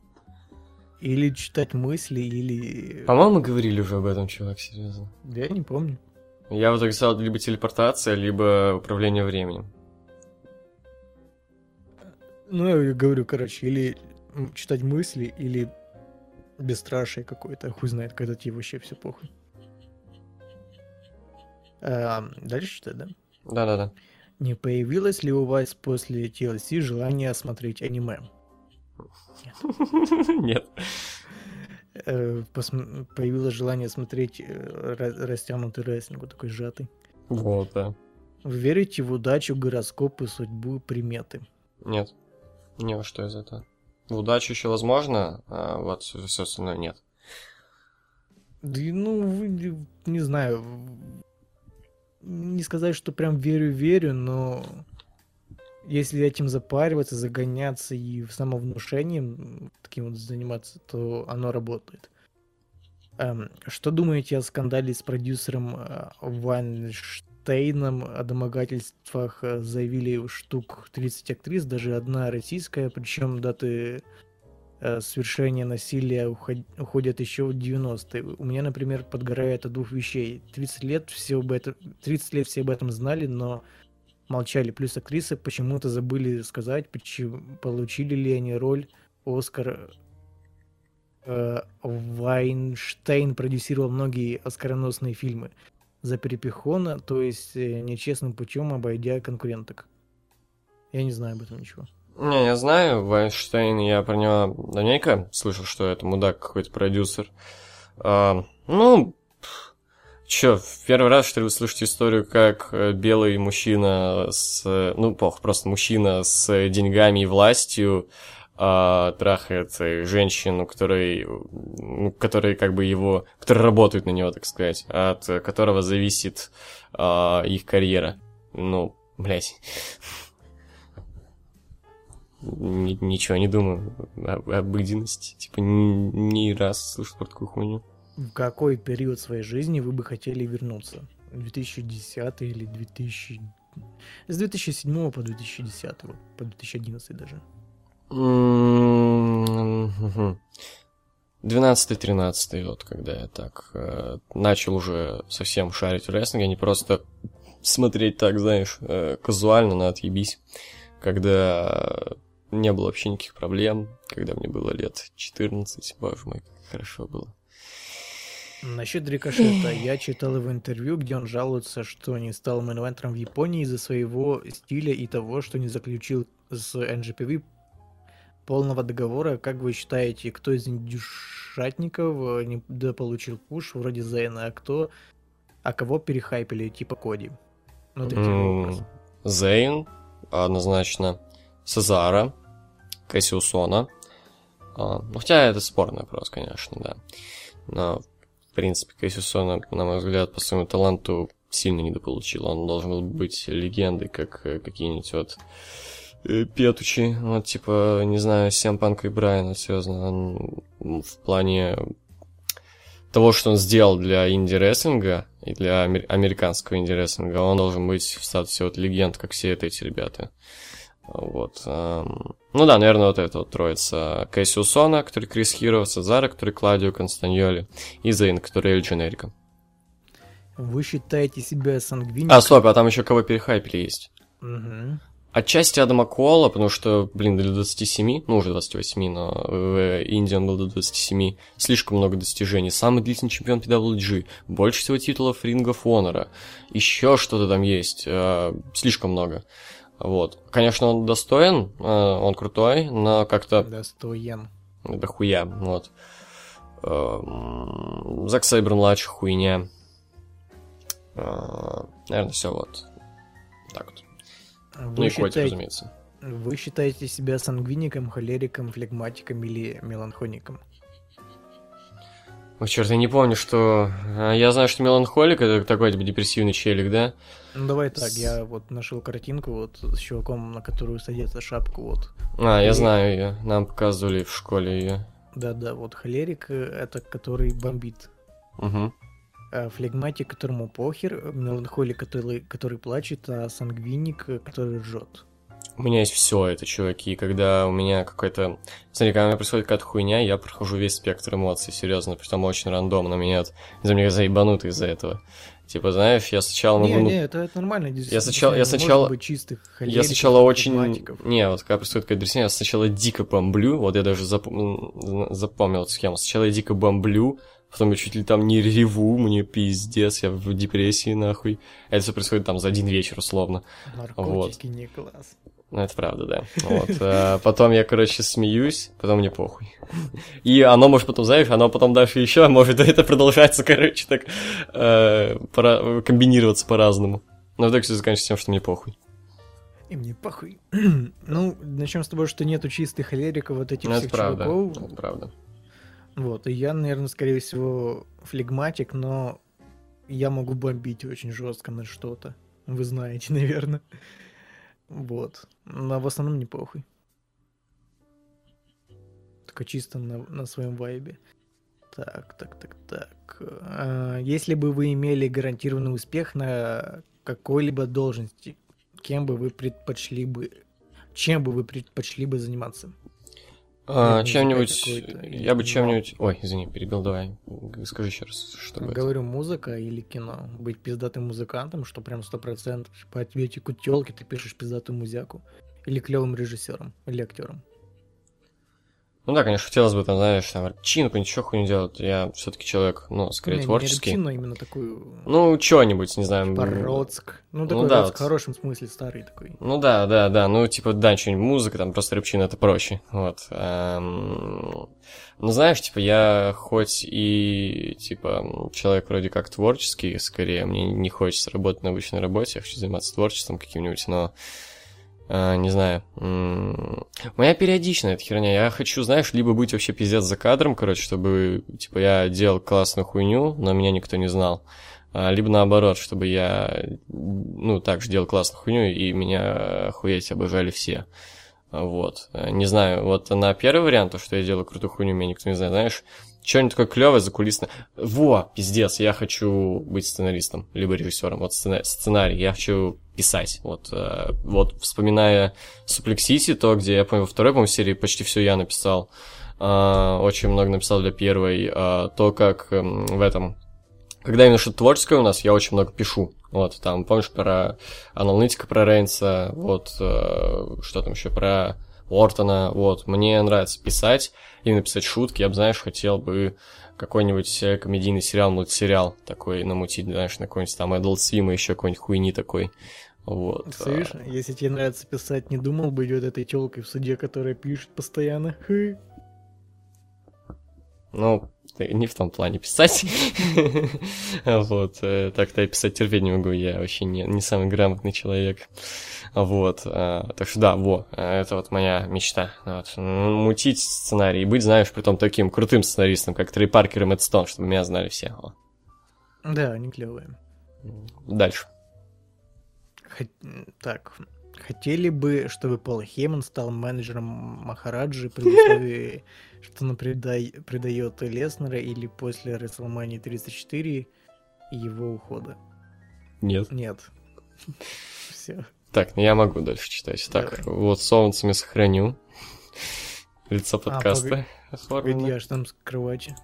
Или читать мысли, или... По-моему, мы говорили уже об этом, чувак, серьезно. Я не помню. Я вот написал либо телепортация, либо управление временем. Ну, я говорю, короче, или читать мысли, или бесстрашие какое-то. Хуй знает, когда тебе вообще все похуй. А, дальше читать, да? Да-да-да. Не появилось ли у вас после TLC желание смотреть аниме? Нет. Э, Появилось желание смотреть э, ра- растянутый рестлинг, вот такой сжатый. Вот, да. Вы верите в удачу, гороскопы, судьбу, приметы? Нет. Ни во что из этого. В еще возможно, а вот все, остальное нет. Да, ну, не знаю. Не сказать, что прям верю-верю, но если этим запариваться, загоняться и самовнушением таким вот заниматься, то оно работает. Эм, что думаете о скандале с продюсером э, Вайнштейном о домогательствах? э, Заявили штук 30 актрис, даже одна российская, причем даты э, свершения насилия уход- уходят еще в 90-е. У меня, например, подгорает от двух вещей. 30 лет все об этом, 30 лет все об этом знали, но молчали. Плюс актрисы почему-то забыли сказать, почему, получили ли они роль Оскар. Э, Вайнштейн продюсировал многие оскароносные фильмы за перепихона, то есть э, нечестным путем обойдя конкуренток. Я не знаю об этом ничего. Не, я знаю, Вайнштейн, я про него давненько слышал, что это мудак какой-то продюсер. А, ну, чё, в первый раз, что ли, вы слышите историю, как э, белый мужчина с... э, Ну, плохо, просто мужчина с деньгами и властью а, трахает э, женщину, которой, ну, которая как бы его... Которая работает на него, так сказать, от которого зависит а, их карьера. Ну, блядь. Ни- ничего не думаю об обыденности. Типа, ни, ни раз слышал про такую хуйню. В какой период своей жизни вы бы хотели вернуться? 2010 или 2000... С 2007 по 2010, по 2011 даже. 12-13 вот, когда я так э, начал уже совсем шарить в рестлинге, а не просто смотреть так, знаешь, э, казуально на отъебись, когда не было вообще никаких проблем, когда мне было лет 14, боже мой, как хорошо было. Насчет Рикошета, я читал его интервью, где он жалуется, что не стал мейн в Японии из-за своего стиля и того, что не заключил с NGPV полного договора. Как вы считаете, кто из индюшатников э, не получил пуш вроде Зейна, а кто, а кого перехайпили, типа Коди? Ну, mm, Зейн, однозначно. Сезара, Кассиусона. А, ну, хотя это спорный вопрос, конечно, да. Но, в принципе, Кассиусона, на мой взгляд, по своему таланту сильно недополучил. Он должен был быть легендой, как э, какие-нибудь вот Э, Петучи, вот, типа, не знаю, Сэм Панк и Брайан, серьезно, он в плане того, что он сделал для инди-рестлинга и для американского инди-рестлинга, он должен быть в статусе вот легенд, как все это эти ребята. Вот. Ну да, наверное, вот это вот троица. Кэсси Усона, который Крис Хиро, Цезара, который Кладио Констаньоли, и Зейн, который Эль Дженерика. Вы считаете себя сангвиником? А, стоп, а там еще кого перехайпили есть. Угу. Отчасти Адама Кола, потому что, блин, до 27, ну уже 28, но в Индии он был до 27, слишком много достижений. Самый длительный чемпион PWG, больше всего титулов Ring of Honor, еще что-то там есть, э, слишком много. Вот. Конечно, он достоин, э, он крутой, но как-то... Достоин. Да хуя, вот. Э, Зак Сайбер младший хуйня. Э, наверное, все вот. Так вот. Вы ну и считаете, Коти, разумеется. Вы считаете себя сангвиником, холериком, флегматиком или меланхоником? Ой, черт, я не помню, что... А, я знаю, что меланхолик это такой типа депрессивный челик, да? Ну давай так, с... я вот нашел картинку вот с чуваком, на которую садится шапку вот. А, я знаю ее, нам показывали в школе ее. Да-да, вот холерик это который бомбит. Угу. Э, флегматик, которому похер, меланхолик, который, который плачет, а сангвиник, который ржет. У меня есть все это, чуваки. Когда у меня какой-то... Смотри, когда у меня происходит какая-то хуйня, я прохожу весь спектр эмоций, серьезно, что очень рандомно меня от... За меня заебанут из-за этого. Типа, знаешь, я сначала могу... Не, не, это, это нормально. Я сначала... Я сначала... Быть чистых я сначала очень... Не, вот когда происходит какая-то дресня, я сначала дико бомблю, вот я даже зап... запомнил эту схему. Сначала я дико бомблю, Потом я чуть ли там не реву, мне пиздец, я в депрессии нахуй. Это все происходит там за один вечер, условно. Наркотики вот. не класс. Ну, это правда, да. Вот. А потом я, короче, смеюсь, потом мне похуй. И оно может потом, знаешь, оно потом дальше еще, может это продолжается, короче, так э, пора, комбинироваться по-разному. Но в итоге все заканчивается тем, что мне похуй. И мне похуй. ну, начнем с того, что нету чистых холериков вот этих ну, всех это правда, чуваков. Это правда. Вот, и я, наверное, скорее всего, флегматик, но я могу бомбить очень жестко на что-то. Вы знаете, наверное. Вот. Но в основном не похуй. Только чисто на, на своем вайбе. Так, так, так, так. А, если бы вы имели гарантированный успех на какой-либо должности, кем бы вы предпочли бы, чем бы вы предпочли бы заниматься? А, чем-нибудь... Я бы чем-нибудь... Ой, извини, перебил, давай. Скажи еще раз, что Говорю, это. музыка или кино. Быть пиздатым музыкантом, что прям сто процентов. По ответику телки ты пишешь пиздатую музяку. Или клевым режиссером, или актером. Ну да, конечно, хотелось бы там, знаешь, там, чинку, ничего хуйню делать. Я все-таки человек, ну, скорее не, творческий. Не репчину, а именно такую... Ну, что-нибудь, не знаю. Типа Роцк. Ну, такой ну, да, Роцк, вот. в хорошем смысле старый такой. Ну да, да, да. Ну, типа, да, что-нибудь музыка, там просто репчина это проще. Вот. Эм... Ну, знаешь, типа, я хоть и, типа, человек вроде как творческий, скорее, мне не хочется работать на обычной работе, я хочу заниматься творчеством каким-нибудь, но а, не знаю. Моя периодичная эта херня. Я хочу, знаешь, либо быть вообще пиздец за кадром, короче, чтобы, типа, я делал классную хуйню, но меня никто не знал. А, либо наоборот, чтобы я, ну, также делал классную хуйню, и меня хуеть обожали все. Вот. Не знаю, вот на первый вариант, то, что я делаю крутую хуйню, меня никто не знает, знаешь, что-нибудь такое клевое, закулисное. Во, пиздец, я хочу быть сценаристом, либо режиссером. Вот сцена- сценарий, я хочу писать. Вот, э, вот вспоминая Suplex City, то, где, я помню, во второй, по серии почти все я написал. Э, очень много написал для первой. Э, то, как э, в этом... Когда именно что-то творческое у нас, я очень много пишу. Вот, там, помнишь, про аналитика, про Рейнса, вот, э, что там еще, про Ортона, вот. Мне нравится писать, именно писать шутки. Я бы, знаешь, хотел бы какой-нибудь э, комедийный сериал, мультсериал такой намутить, знаешь, на какой-нибудь там Adult Swim и еще какой-нибудь хуйни такой. Вот. Слышь, а... если тебе нравится писать, не думал бы идет этой телкой в суде, которая пишет постоянно. Хы. Ну, не в том плане писать. вот. Э, так-то я писать терпеть не могу, я вообще не, не самый грамотный человек. Вот. Э, так что да, во, это вот моя мечта. Вот. Мутить сценарий и быть, знаешь, при том таким крутым сценаристом, как Трей Паркер и Мэтт Стоун, чтобы меня знали все. Да, они клевые. Дальше. Так, хотели бы, чтобы Пол Хейман стал менеджером Махараджи при условии, что он предает Леснера или после WrestleMania 34 его ухода? Нет. Нет. Все. Так, ну я могу дальше читать. Так, Давай. вот солнцами сохраню. Лицо подкаста. А, погоди, а что там с кровати?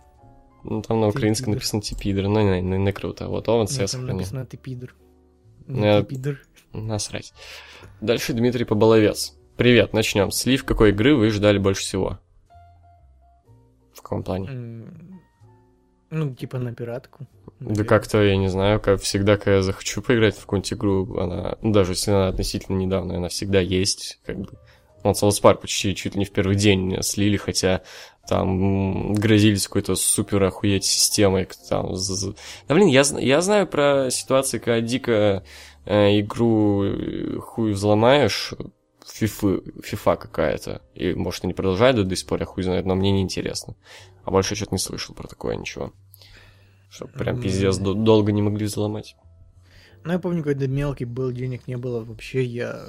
Ну, там на украинском написано типидр, ну, не, не, не круто. Вот Ованс я сохраню. написано типидр. Ну, я... Типидр. Насрать. Дальше Дмитрий Поболовец. Привет, начнем. Слив какой игры вы ждали больше всего? В каком плане? Ну, типа на пиратку. Наверное. Да как-то, я не знаю, как всегда, когда я захочу поиграть в какую-нибудь игру, она, ну, даже если она относительно недавно, она всегда есть, как бы. Он South Park почти чуть ли не в первый день слили, хотя там грозились какой-то супер охуеть системой. Там... Да блин, я, я знаю про ситуации, когда дико игру э, хуй взломаешь, фифы, фифа какая-то, и, может, они продолжают до сих пор, я хуй знает, но мне не интересно. А больше я что-то не слышал про такое ничего. Чтобы прям пиздец долго не могли взломать. Ну, я помню, когда мелкий был, денег не было вообще, я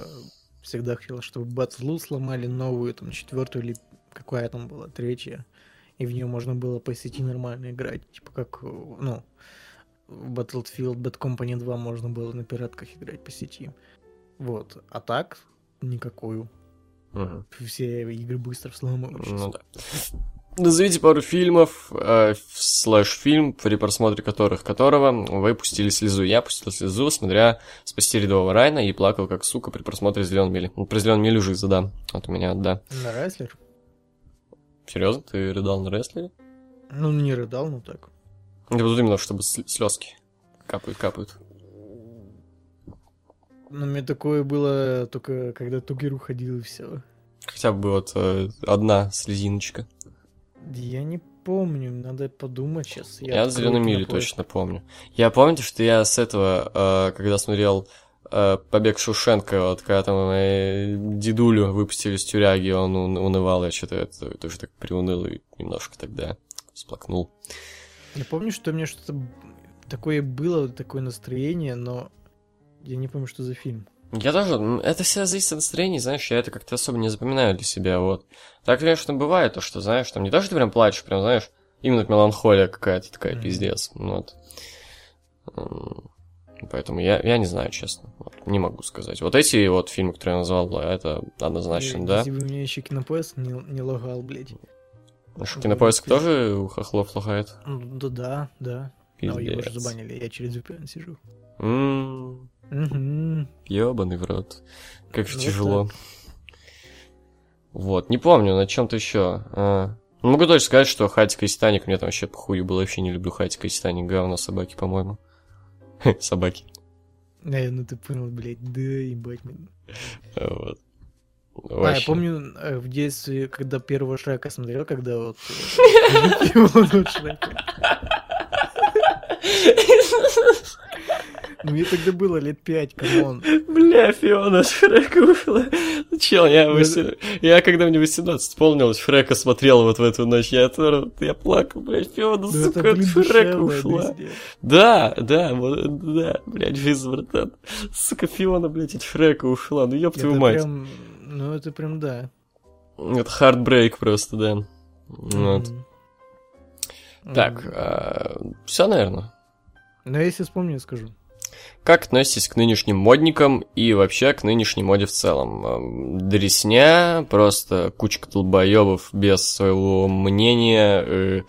всегда хотел, чтобы Батслу сломали новую, там, четвертую или какая там была, третья, и в нее можно было по сети нормально играть, типа как, ну, Battlefield Bad Company 2 можно было на пиратках играть по сети. Вот. А так, никакую. Угу. Все игры быстро взломываются. Ну да. Назовите пару фильмов, э, слэш-фильм, при просмотре которых которого вы пустили слезу. Я пустил слезу, смотря «Спасти рядового Райна» и плакал как сука при просмотре «Зеленой мили». Ну, про «Зеленую милю» жиза, да. Вот у меня, да. На рестлер? Серьезно? Ты рыдал на рестлере? Ну, не рыдал, ну так. Я буду именно, чтобы слезки капают, капают. Ну, мне такое было только когда Тугеру ходил и все. Хотя бы вот э, одна слезиночка. Я не помню, надо подумать сейчас. Я, я Зеленый мили точно помню. Я помню, что я с этого, э, когда смотрел э, Побег Шушенко, вот когда там э, дедулю выпустили с тюряги, он унывал, я что-то это, тоже так приуныл и немножко тогда сплакнул. Я помню, что у меня что-то такое было, такое настроение, но я не помню, что за фильм. Я тоже, это все зависит от настроения, знаешь, я это как-то особо не запоминаю для себя, вот. Так, конечно, бывает, то, что, знаешь, там не то, что ты прям плачешь, прям, знаешь, именно меланхолия какая-то такая, mm-hmm. пиздец, вот. Поэтому я, я не знаю, честно, вот, не могу сказать. Вот эти вот фильмы, которые я назвал, это однозначно, я, да. Если бы мне еще кинопоиск не, не лагал, блядь. А что, кинопоиск вот, тоже у хохлов лагает? Да, да, да. Пиздец. Но его же забанили, я через VPN сижу. Ммм. Угу. Ёбаный в рот. Как же вот тяжело. Так. Вот, не помню, на чем-то еще. А. Ну, могу точно сказать, что Хатика и Титаник мне там вообще похую было. Вообще не люблю Хатика и Титаник. Говно собаки, по-моему. собаки. Э, ну ты понял, блядь, да, ебать. Вот. Вообще. А, я помню э, в детстве, когда первого Шрека смотрел, когда вот... Ну, мне тогда было лет пять, come on. Бля, Фиона с Шрека ушла. Ну, чел, я, 18... я когда мне 18 исполнилось, Шрека смотрел вот в эту ночь, я, я плакал, блядь, Фиона, да сука, это, блин, Шрека ушла. Да, да, да, блядь, жизнь, братан. Сука, Фиона, блядь, от Шрека ушла, ну ёб твою мать. Прям, ну это прям да. Это хардбрейк просто, да. Mm-hmm. Вот. Так, М, все, наверное. Но если вспомню, скажу. Как относитесь к нынешним модникам и вообще к нынешней моде в целом? Эм, Дресня, просто кучка долбоебов без своего мнения, э,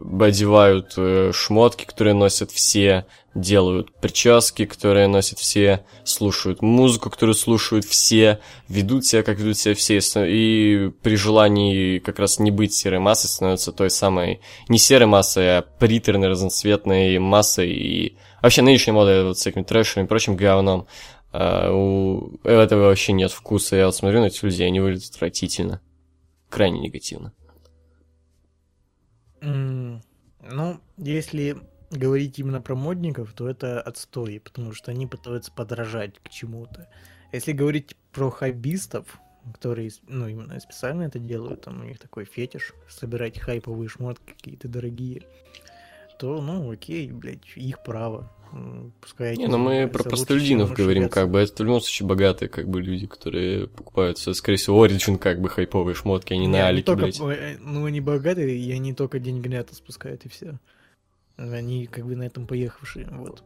одевают э, шмотки, которые носят все, делают прически, которые носят все, слушают музыку, которую слушают все, ведут себя, как ведут себя все, и при желании как раз не быть серой массой становятся той самой, не серой массой, а приторной, разноцветной массой, и вообще нынешняя мода вот с этим трэшем и прочим говном, а, у этого вообще нет вкуса, я вот смотрю на этих людей, они выглядят отвратительно, крайне негативно. Ну, если говорить именно про модников, то это отстой, потому что они пытаются подражать к чему-то. Если говорить про хоббистов, которые, ну, именно специально это делают, там у них такой фетиш, собирать хайповые шмотки какие-то дорогие, то, ну, окей, блядь, их право. Пускай Не, они ну мы про простолюдинов говорим, как бы, это в любом случае богатые, как бы, люди, которые покупают, скорее всего, Origin, как бы, хайповые шмотки, а не Не, на они Алике, только, блядь. э, ну, они богатые, и они только деньги на это спускают, и все. Они как бы на этом поехавшие, вот.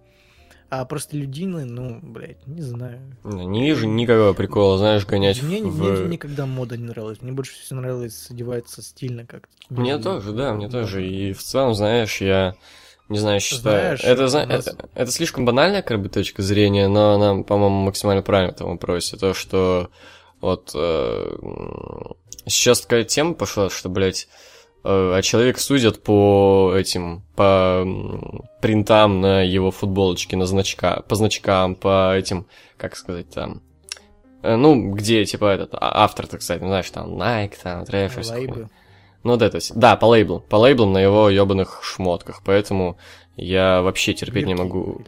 А простолюдины, ну, блядь, не знаю. Не вижу никакого прикола, знаешь, гонять Мне, в... мне никогда мода не нравилась. Мне больше всего нравилось одеваться стильно как-то. Мне И- тоже, да, мне тоже. И в целом, знаешь, я не знаю, считаю... Знаешь, это, у нас- это, это слишком банальная, как бы, точка зрения, но она, по-моему, максимально правильно в этом вопросе. То, что вот э, сейчас такая тема пошла, что, блядь, э, а человек судят по этим, по принтам на его футболочке, на значка, по значкам, по этим, как сказать, там, э, ну, где, типа, этот, а- автор, так сказать, ну, знаешь, там, Nike, там, Треферс, Лейбы. Ну, вот это, вс- да, по лейблу, по лейблам на его ебаных шмотках, поэтому я вообще терпеть не Бирки могу.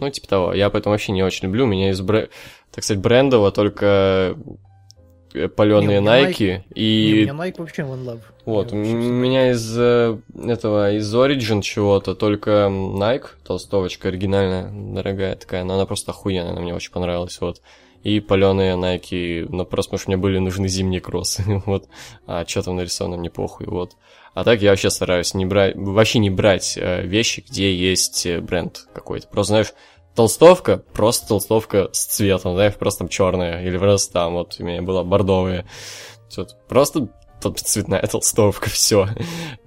Ну, типа того, я поэтому вообще не очень люблю, у меня из, бре... так сказать, брендового только паленые Не, у меня Nike Не, у и... меня Nike вообще one love. Вот, у меня из э, этого, из Origin чего-то только Nike, толстовочка оригинальная, дорогая такая, но она просто охуенная, она мне очень понравилась, вот. И паленые Nike, ну просто потому что мне были нужны зимние кроссы, вот. А что там нарисовано, мне похуй, вот. А так я вообще стараюсь не брать, вообще не брать э, вещи, где есть э, бренд какой-то. Просто, знаешь, толстовка, просто толстовка с цветом, знаешь, просто там черная, или просто там, вот, у меня была бордовая. Вот, просто цветная толстовка, все.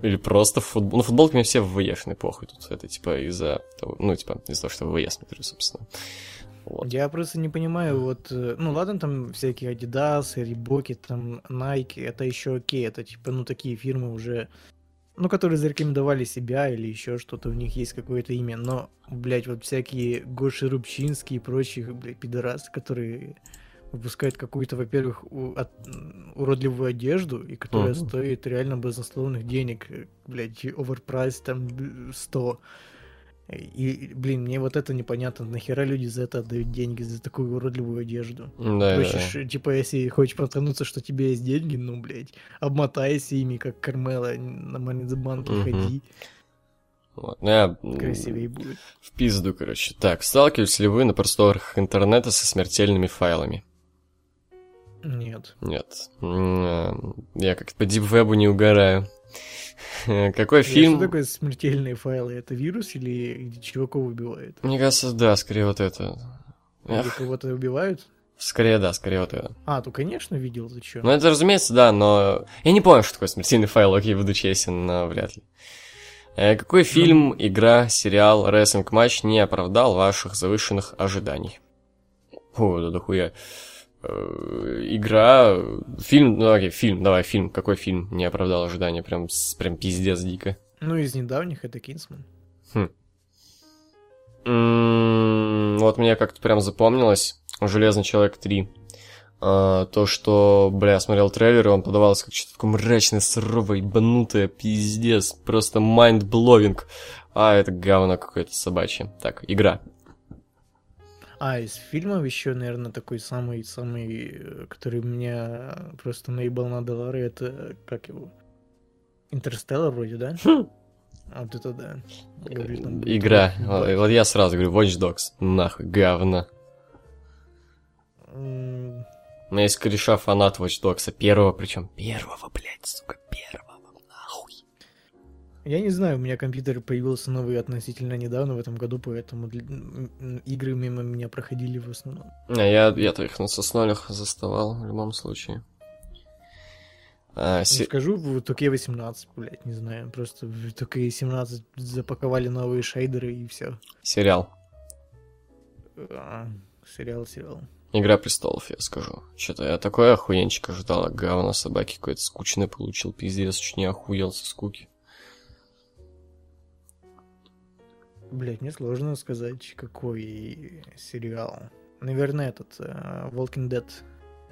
Или просто футбол. Ну, футболки мне все в ВВЕшные, похуй. Тут это, типа, из-за того, ну, типа, из-за того, что в ВВЕ смотрю, собственно. Вот. Я просто не понимаю, вот, э, ну ладно, там всякие Adidas, Рибоки, там Nike, это еще окей, это типа, ну такие фирмы уже, ну, которые зарекомендовали себя или еще что-то, у них есть какое-то имя, но, блядь, вот всякие Гоши Рубчинские и прочие, блядь, пидорасы, которые выпускают какую-то, во-первых, у- от- уродливую одежду, и которая Мгм. стоит реально баснословных денег, э, блядь, оверпрайс там б- 100. И, блин, мне вот это непонятно, нахера люди за это отдают деньги, за такую уродливую одежду. Да, Проще, да. типа, если хочешь потянуться, что у тебя есть деньги, ну, блядь, обмотайся ими, как Кармела, на Манизбанке Мгм. ходи, Вот. Ну, я красивее будет. в пизду, короче. Так, сталкивались ли вы на просторах интернета со смертельными файлами? Нет. Нет. Э, Я как-то по дипвебу не угораю. Какой Что фильм? такое смертельные файлы? Это вирус или чуваков убивают? Мне кажется, да, скорее вот это. Или кого-то убивают? скорее, да, скорее вот это. А, то, конечно, видел, ты чё? Ну, это, разумеется, да, но... Я не помню, что такое смертельный файл, окей, буду честен, но вряд ли. Э, Какой фильм, игра, сериал, рестлинг-матч не оправдал ваших завышенных ожиданий? О, да дохуя. Э, Игра, фильм, ну окей, фильм, давай, фильм. Какой фильм не оправдал ожидания? Прям, прям пиздец дико. Ну, из недавних это Кинсман. М, Вот мне как-то прям запомнилось «Железный человек 3». А, то, что, бля, смотрел трейлер, и он подавался как что-то такое мрачное, суровое, ебанутое, пиздец, просто mind-blowing. А, это говно какое-то собачье. Так, игра. А, из фильмов еще, наверное, такой самый-самый, э, который меня просто наебал на доллары, это, как его, Интерстеллар вроде, да? Хм. А Вот это да. Говорю, там Игра. Вот, вот я сразу говорю, Watch Dogs. Нахуй, говно. М, У меня есть кореша фанат Watch Dogs, первого, причем первого, блядь, сука, первого. Я не знаю, у меня компьютер появился новый относительно недавно в этом году, поэтому для- игры мимо меня проходили в основном. А я, я-то их на соснолях заставал в любом случае. А, Не се- скажу, в Туке 18, блядь, не знаю. Просто в Туке 17 запаковали новые шейдеры и все. сериал. сериал, сериал. Игра престолов, я скажу. Что-то я такой охуенчик ожидал, а говно собаки какой-то скучный получил, пиздец, чуть не охуел со скуки. Блять, мне сложно сказать, какой сериал. Наверное, этот э, Walking Dead.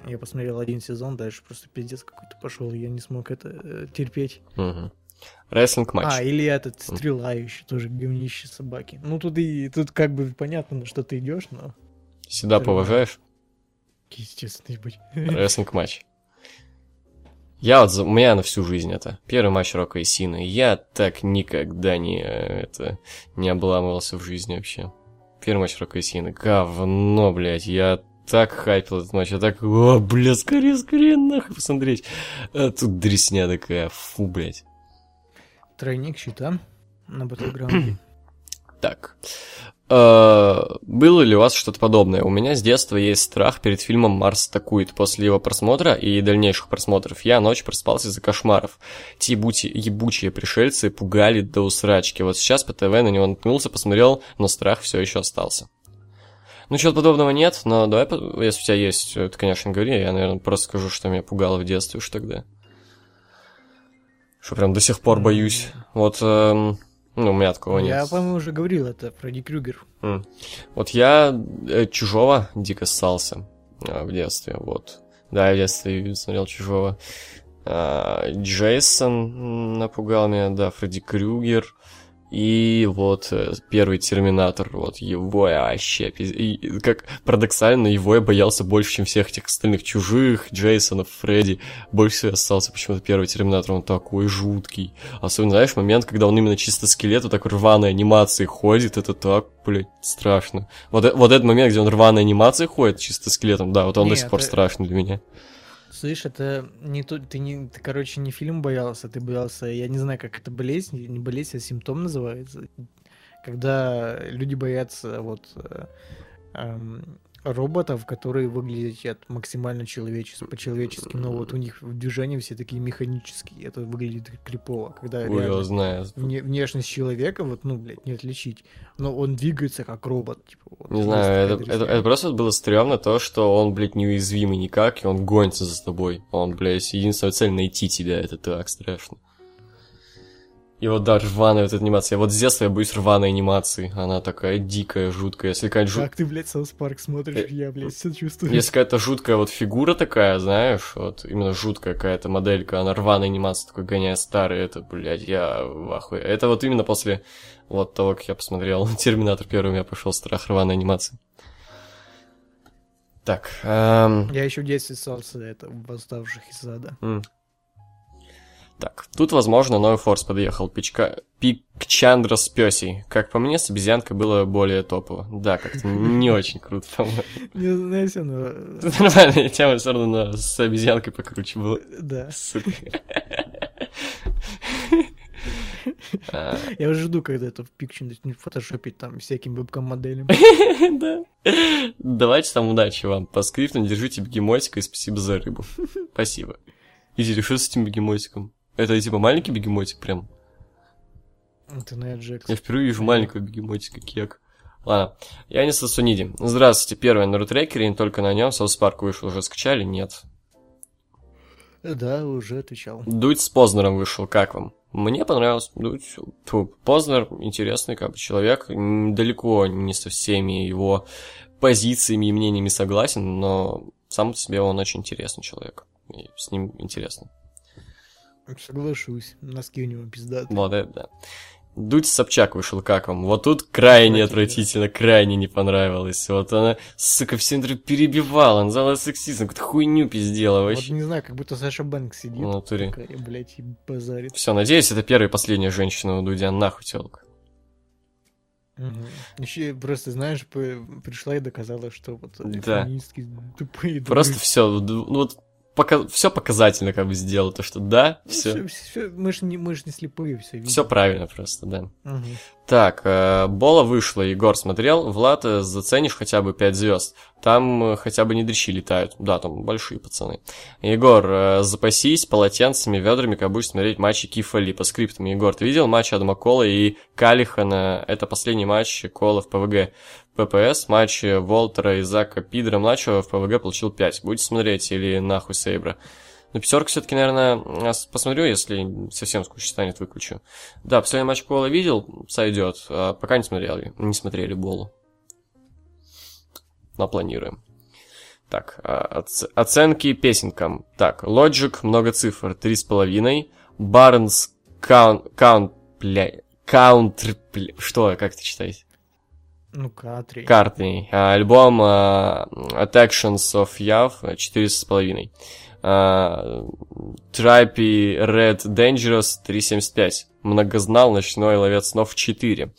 Я посмотрел один сезон, дальше просто пиздец какой-то пошел, я не смог это э, терпеть. Мгм. Рестлинг матч. А, или этот Стрела еще тоже говнище собаки. Ну тут и тут как бы понятно, на что ты идешь, но Всегда Нормально. поважаешь? естественно, быть. Рестлинг матч. Я вот, у меня на всю жизнь это. Первый матч Рока и Сины. Я так никогда не, э, это, не обламывался в жизни вообще. Первый матч Рока и Сины. Говно, блядь. Я так хайпил этот матч. Я так, о, бля, скорее, скорее, нахуй посмотреть. А тут дресня такая, фу, блядь. Тройник щита на Battleground. Так. Э, Было ли у вас что-то подобное? У меня с детства есть страх перед фильмом «Марс атакует». После его просмотра и дальнейших просмотров я ночь проспался из-за кошмаров. Те ебути- ебучие пришельцы пугали до усрачки. Вот сейчас по ТВ на него наткнулся, посмотрел, но страх все еще остался. Ну, чего-то подобного нет, но давай, если у тебя есть, ты, конечно, говори, я, наверное, просто скажу, что меня пугало в детстве уж тогда. Что прям до сих пор боюсь. Вот, эм, ну, у меня такого нет. Я, по-моему, уже говорил это, Фредди Крюгер. М. Вот я э, Чужого дико ссался а, в детстве, вот. Да, я в детстве смотрел Чужого. А, Джейсон напугал меня, да, Фредди Крюгер. И вот э, первый Терминатор, вот его я вообще, и, как парадоксально, его я боялся больше, чем всех этих остальных чужих, Джейсонов, Фредди. Больше всего остался почему-то первый Терминатор, он такой жуткий. Особенно, знаешь, момент, когда он именно чисто скелет, вот так рваной анимацией ходит, это так, блядь, страшно. Вот, э- вот этот момент, где он рваной анимацией ходит, чисто скелетом, да, вот он до Не, сих пор это- страшный для меня. Слышь, это не то, ты не, ты, короче, не фильм боялся, ты боялся, я не знаю, как это болезнь, не болезнь, а симптом называется. Когда люди боятся вот э, эм, роботов, которые выглядят максимально человечески, по-человечески, но вот у них в движении все такие механические, это выглядит крипово, когда Ой, реально знаю. вне- внешность человека, вот, ну, блядь, не отличить, но он двигается как робот, типа, вот, Не знаю, это, это, это просто было стрёмно, то, что он, блядь, неуязвимый никак, и он гонится за тобой. Он, блядь, единственная цель найти тебя, это так страшно. И вот, да, рваная вот эта анимация. Вот с детства я боюсь рваной анимации. Она такая дикая, жуткая. Если какая-то жут- Как ты, блядь, South Park смотришь, я, блядь, все чувствую. Если какая-то жуткая вот фигура такая, знаешь, вот именно жуткая какая-то моделька, она рваная анимация такой гоняя старый, это, блядь, я в ахуе. Это вот именно после вот того, как я посмотрел Терминатор первый, у меня пошел страх рваной анимации. Так, эм, Я еще в детстве ссался это, в восставших из ада. м. Так, тут, возможно, новый форс подъехал. Пичка... Пикчандра с пёсей. Как по мне, с обезьянкой было более топово. Да, как-то не очень круто, по-моему. Не знаю, всё, но... Нормальная тема, все равно но с обезьянкой покруче было. Да. Сука. А, Я уже жду, когда это в пикче фотошопить там всяким вебкам-моделям. Да. Давайте там удачи вам. По скриптам держите бегемотика и спасибо за рыбу. Спасибо. Иди, что с этим бегемотиком? Это типа маленький бегемотик прям? Это Ная Джекс. Я впервые вижу маленького бегемотика, кек. Ладно, я не Сасуниди. Здравствуйте, первое на рутрекере, не только на нем. South Park вышел, уже скачали? Нет. Да, уже отвечал. Дудь с Познером вышел, как вам? Мне понравилось. Дудь, фу, Познер интересный как бы человек, далеко не со всеми его позициями и мнениями согласен, но сам по себе он очень интересный человек. И с ним интересно. Соглашусь. Носки у него пиздатые. Вот это да. Дудь Собчак вышел, как вам? Вот тут крайне Отвратительно. крайне не понравилось. Вот она, сука, все перебивала, назвала сексизм, какую-то хуйню пиздела Вот вообще. не знаю, как будто Саша Бэнк сидит. В натуре. Такая, блядь, и базарит. Все, надеюсь, это первая и последняя женщина у Дудя, нахуй телка. Еще просто, знаешь, пришла и доказала, что вот Да. феминистки тупые. Просто все, ну вот пока... все показательно как бы сделал, то что да, все. Ну, всё- мы же не, мы ж не слепые, все видим. Все правильно просто, да. Мгм. Так, э, Бола вышла, Егор смотрел. Влад, э, заценишь хотя бы 5 звезд. Там э, хотя бы не дрищи летают. Да, там большие пацаны. Егор, э, запасись полотенцами, ведрами, как будешь смотреть матчи Кифа Ли по скриптам. Егор, ты видел матч Адама Кола и Калихана? Это последний матч Кола в ПВГ. ППС, матч Волтера и Зака Пидера младшего в ПВГ получил 5. Будете смотреть или нахуй Сейбра? Ну, пятерку все-таки, наверное, ас- посмотрю, если совсем скучно станет, выключу. Да, последний матч Кола видел, сойдет. А пока не смотрели, не смотрели Болу. Но планируем. Так, а, оц- оценки песенкам. Так, Logic, много цифр, три с половиной. Barnes, Count, Count, бля, Countr, бля, что, как это читать? Ну, Катри. Картни. А, Альбом а, Attactions of Yav четыре с половиной. А, Трапи Red Dangerous 3.75. Многознал Ночной Ловец Снов 4.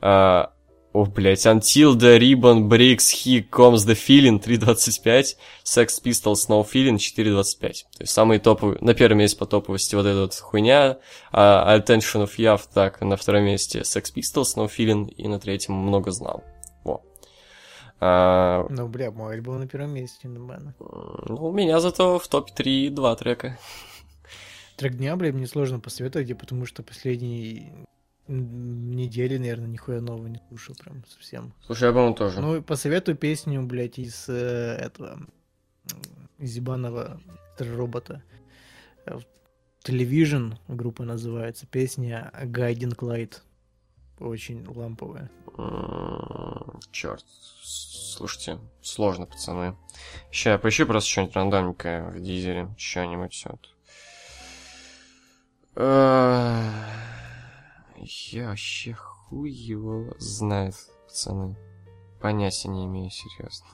А, О, блять, Until the Ribbon Breaks He Comes the Feeling 3.25. Sex Pistols No Feeling 4.25. То есть самые топовые, на первом месте по топовости вот эта вот хуйня. А, Attention of Yav, так, на втором месте Sex Pistols No Feeling. И на третьем Много Знал. Во. А, Ну, бля, мой альбом на первом месте, ну, ну, у меня зато в топе 3 два трека. Трек дня, бля, мне сложно посоветовать, потому что последние м, недели, наверное, нихуя нового не слушал прям совсем. Слушай, я, по-моему, тоже. Ну, посоветую песню, блядь, из э, этого, из робота. Television группа называется. Песня Guiding Light. Очень ламповая. Черт. Слушайте, сложно, пацаны. Сейчас я поищу просто что-нибудь рандомненькое в дизеле. Что-нибудь вот. Э, Я вообще хуй его знает, пацаны. Понятия не имею, серьезно.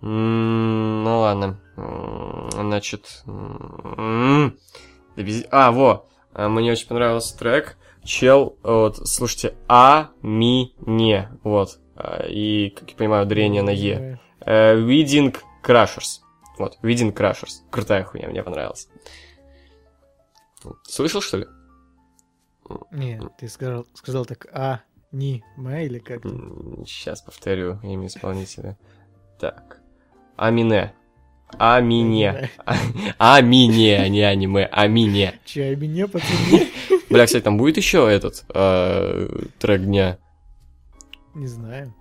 Ну ладно. Значит... А, во! А, Мне очень понравился трек. Чел, вот, слушайте, А, Ми, Не. Вот. А, И, как я понимаю, ударение на Е. Э, Wedding Crushers. Вот, Wedding Crushers. Крутая хуйня, мне понравилась. Слышал, что ли? Не, ты сказал, сказал так А, Ни, Ме или как? Сейчас повторю имя исполнителя. Так. Амине. Амине. Амине, а не аниме. Амине. Чай меня, пацаны? Бля, кстати, там будет еще этот э, трек дня. Не знаю.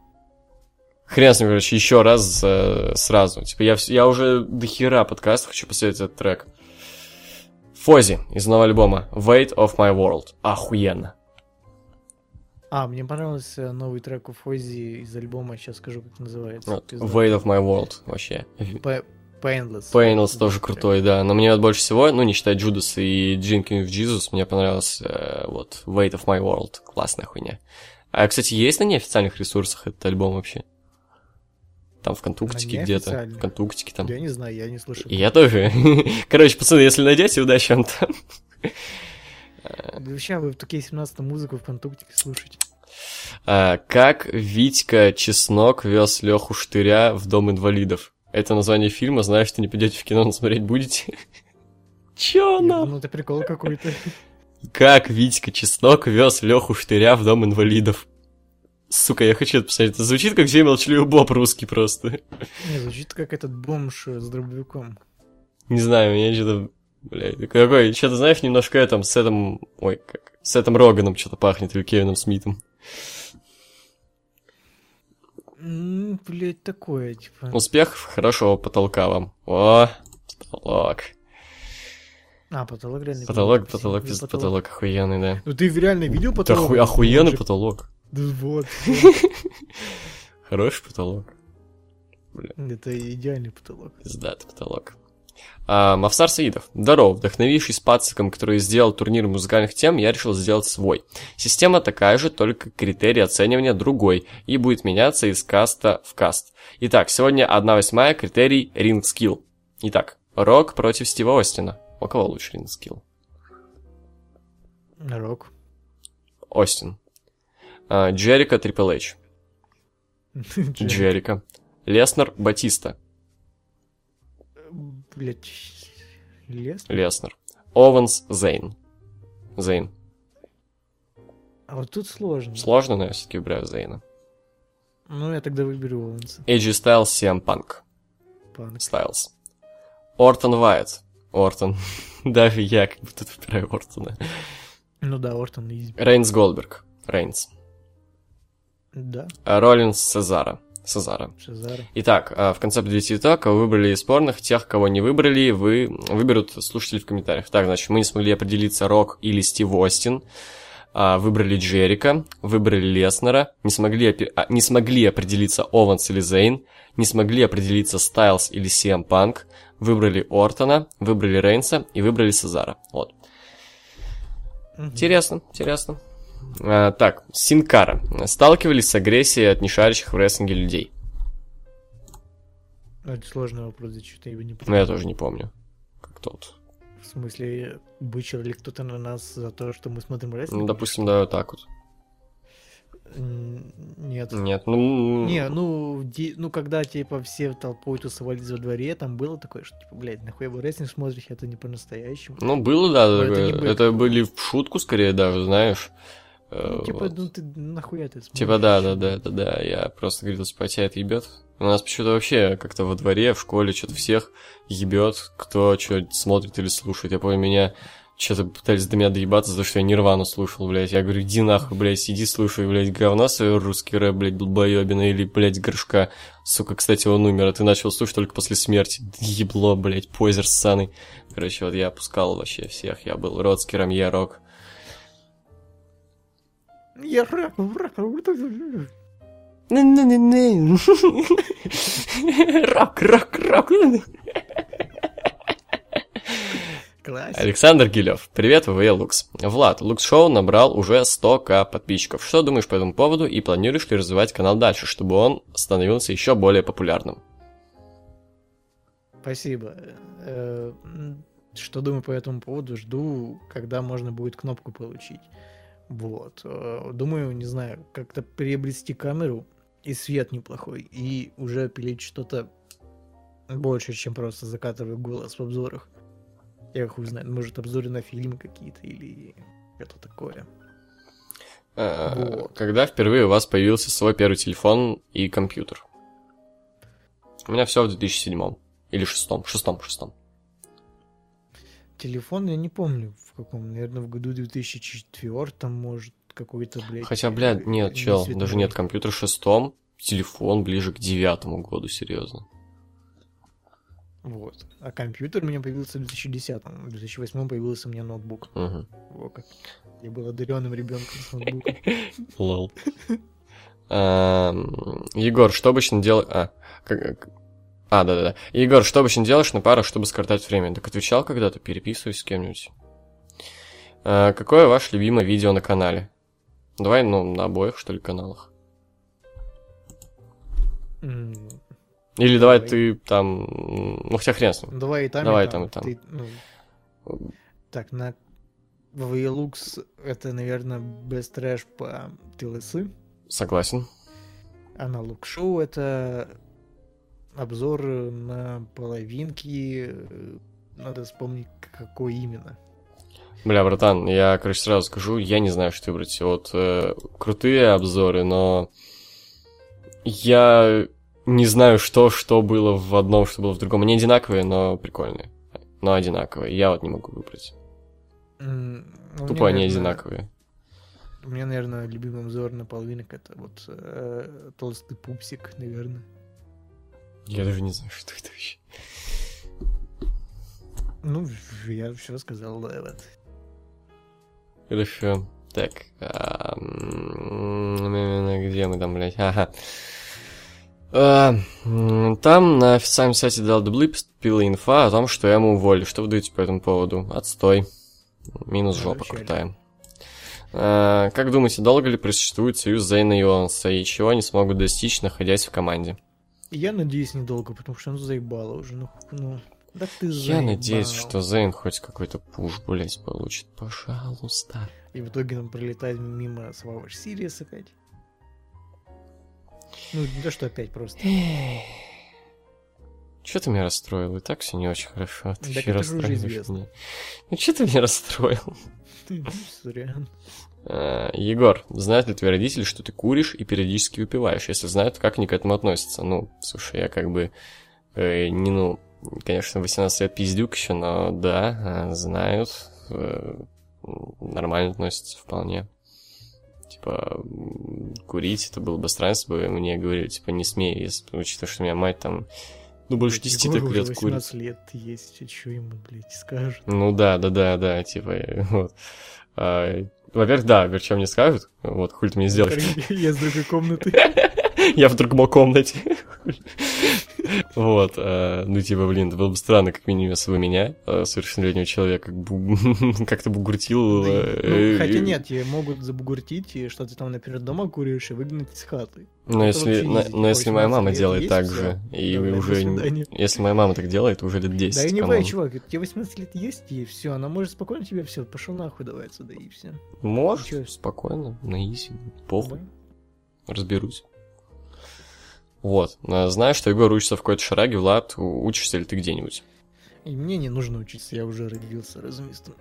Хрен с ним, короче, еще раз э, сразу. Типа, я, я уже до хера подкаст хочу посмотреть этот трек. Фози из нового альбома Weight of My World. Охуенно. А, мне понравился новый трек у Фози из альбома, сейчас скажу, как называется. Вот. Weight of My World вообще. Па- Painless. Painless тоже крутой, да. Но мне вот больше всего, ну, не считая Джудас и Drinking with Jesus, мне понравился э, вот Weight of My World. Классная хуйня. А, кстати, есть на неофициальных ресурсах этот альбом вообще? Там в Контуктике На где-то. В? Контуктике там. Я не знаю, я не слышал. Я тоже. Короче, пацаны, если найдете, удачи вам там. Вообще, вы в такие 17 музыку в контуктике слушаете. А, как Витька Чеснок вез Леху Штыря в дом инвалидов? Это название фильма, знаю, что не пойдете в кино, но смотреть будете. Чё нам? думал, это прикол какой-то. Как Витька Чеснок вез Леху Штыря в дом инвалидов? Сука, я хочу это посмотреть. Это звучит как Зей молчаливый Боб русский просто. Не, звучит как этот бомж с дробовиком. Не знаю, меня что-то... Блядь, какой, что-то, знаешь, немножко этом, с этим... Ой, как... С этим Роганом что-то пахнет, или Кевином Смитом. М, Блять, такое, типа. Успехов, хорошего потолка вам. О, потолок. А, потолок реально. Потолок, потолок, пиздец, потолок охуенный, да. Ну ты реально видел потолок? оху- охуенный потолок. Да вот. Хороший потолок. Это идеальный потолок. Пиздатый потолок. А, Мавсар Саидов. Здорово, вдохновившись пациком, который сделал турнир музыкальных тем, я решил сделать свой. Система такая же, только критерий оценивания другой, и будет меняться из каста в каст. Итак, сегодня 1 восьмая, критерий Ring Skill. Итак, Рок против Стива Остина. У кого лучше Ring Skill? Рок. Остин. А, Джерика Трипл Эйч. Джерика. Леснер Батиста. блядь, лес? Леснер. Ованс, Зейн. Зейн. А вот тут сложно. Сложно, но я все-таки выбираю Зейна. Ну, я тогда выберу Оуэнса. AJ Styles, CM Punk. Панк. Styles. Ортон Вайт. Ортон. Даже я как бы тут выбираю Ортона. Ну да, Ортон изи. Рейнс Голдберг. Рейнс. Да, А Роллинс Сезара. Сезара. Шазара. Итак, а, в конце подвести итог. Вы выбрали из спорных. Тех, кого не выбрали, вы выберут слушатели в комментариях. Так, значит, мы не смогли определиться Рок или Стив Остин. А, Выбрали Джерика, выбрали Леснера, не смогли, не смогли определиться Ованс или Зейн, не смогли определиться Стайлз или CM Панк, выбрали Ортона, выбрали Рейнса и выбрали Сезара. Вот. Мгм. Интересно, интересно. А, так, Синкара. Сталкивались с агрессией от нешарящих в рестлинге людей? Ну, Это сложный вопрос, за что-то его не Ну, понимаю. я тоже не помню. Как тот. В смысле, бычил ли кто-то на нас за то, что мы смотрим рестлинг? Ну, допустим, да, вот так вот. Нет. Нет, ну... Не, ну, ди- ну, когда, типа, все толпой тусовались во дворе, там было такое, что, типа, блядь, нахуй вы рестлинг смотришь, это не по-настоящему. Ну, было, да, это такое. было. это были в шутку, скорее, даже, знаешь. Э, Ну, типа, вот. ну, ты нахуя ты смотришь? Типа, да, да, да, да, да, я просто говорил, типа, тебя это ебет. У нас почему-то вообще как-то во дворе, в школе что-то всех ебет, кто что смотрит или слушает. Я помню, меня что-то пытались до меня доебаться, за то, что я Нирвану слушал, блядь. Я говорю, иди нахуй, блядь, сиди, слушай, блядь, говна свое русский рэп, блядь, долбоебина, или, блядь, горшка. Сука, кстати, он умер, а ты начал слушать только после смерти. Ебло, блядь, позер ссаный. Короче, вот я опускал вообще всех, я был родскером, я рок. Я ра- Рок, рок, рок. Классик. Александр Гилев. Привет, ВВЕ Лукс. Влад, Лукс Шоу набрал уже 100к подписчиков. Что думаешь по этому поводу и планируешь ли развивать канал дальше, чтобы он становился еще более популярным? Спасибо. Э, Что думаю по этому поводу? Жду, когда можно будет кнопку получить. Вот. Э, Думаю, не знаю, как-то приобрести камеру и свет неплохой, и уже пилить что-то больше, чем просто закатываю голос в обзорах. Я хуй знает, может обзоры на фильмы какие-то или что-то такое. Э, Вот. Когда впервые у вас появился свой первый телефон и компьютер? У меня все в 2007 или шестом, шестом, шестом. Телефон я не помню в каком, наверное, в году 2004, может, какой-то, блядь. Хотя, блядь, э, нет, чел, цветной. даже нет, компьютер в шестом, телефон ближе к девятому году, серьезно. Вот. А компьютер у меня появился в 2010 В 2008 появился у меня ноутбук. Угу. Во как. Я был одаренным ребенком с ноутбуком. Лол. Эм, Егор, что обычно делаешь... А, а, да-да-да. Егор, что обычно делаешь на парах, чтобы скоротать время? Так отвечал когда-то, переписываюсь с кем-нибудь. Э, Какое ваше любимое видео на канале? Давай, ну, на обоих, что ли, каналах. М, Или давай, Давай. ты там... Ну, хотя хрен с ним. Давай и там, Давай и там. и там, Ты, ну, Так, на VLux это, наверное, best trash по TLS. Согласен. А на Look Show это обзор на половинки. э, Надо вспомнить, какой именно. Бля, братан, я, короче, сразу скажу, я не знаю, что выбрать. Вот э, крутые обзоры, но я не знаю, что, что было в одном, что было в другом. Они одинаковые, но прикольные. Но одинаковые. Я вот не могу выбрать. Ну, Тупо они наверное, одинаковые. У меня, наверное, любимый обзор на половинок это вот э, толстый пупсик, наверное. Я даже не знаю, что это вообще. Ну, я все сказал, вот. Хорошо. Так. а, Где мы там, блядь? Ага. А, Там на официальном сайте DLW поступила инфа о том, что я ему уволили. Что вы думаете по этому поводу? Отстой. Минус жопа крутая. А, Как думаете, долго ли просуществует союз Зейна и Оуэнса, и чего они смогут достичь, находясь в команде? Я надеюсь, недолго, потому что ну заебало уже. Ну, ну да ты Я заебал. надеюсь, что Зейн хоть какой-то пуш, блять, получит. Пожалуйста. И в итоге нам пролетает мимо Survivor Series опять. Ну, не то, что опять просто. Че ты меня расстроил? И так все не очень хорошо. а Ты Так уже расстраиваешь меня. Ну че ты меня расстроил? Сорян. А, Егор, знают ли твои родители, что ты куришь и периодически выпиваешь? Если знают, как они к этому относятся? Ну, слушай, я как бы э, не, ну, конечно, 18 лет пиздюк еще, но да, э, знают, э, нормально относятся вполне. Типа, курить, это было бы странно, бы мне говорили, типа, не смей, если, учитывая, что у меня мать там, ну, больше 10 Егору так лет курит. 18 лет есть, а что ему, блядь, скажут? Ну да, да, да, да, типа, э, вот. А, Во-первых, да, говорю, что мне скажут, вот, хуй ты мне сделаешь. Я с другой комнаты. Я в другой комнате. Вот, э, ну, типа, блин, это было бы странно, как минимум, если бы меня, э, совершеннолетнего человека, как-то бугуртил. Э, ну, Хотя нет, могут забугуртить, и что ты там, например, дома куришь и выгнать из хаты. Но если, но если моя 18 мама делает так же, и уже... Если моя мама так делает, уже лет 10. Да и не бывает, чувак, тебе 18 лет есть, и все, она может спокойно тебе все, пошел нахуй давай отсюда, и все. Может, спокойно, на изи, похуй. разберусь. Вот. А, Знаю, что Егор учится в какой-то шараге, Влад, учишься ли ты где-нибудь? И мне не нужно учиться, я уже родился разумистом.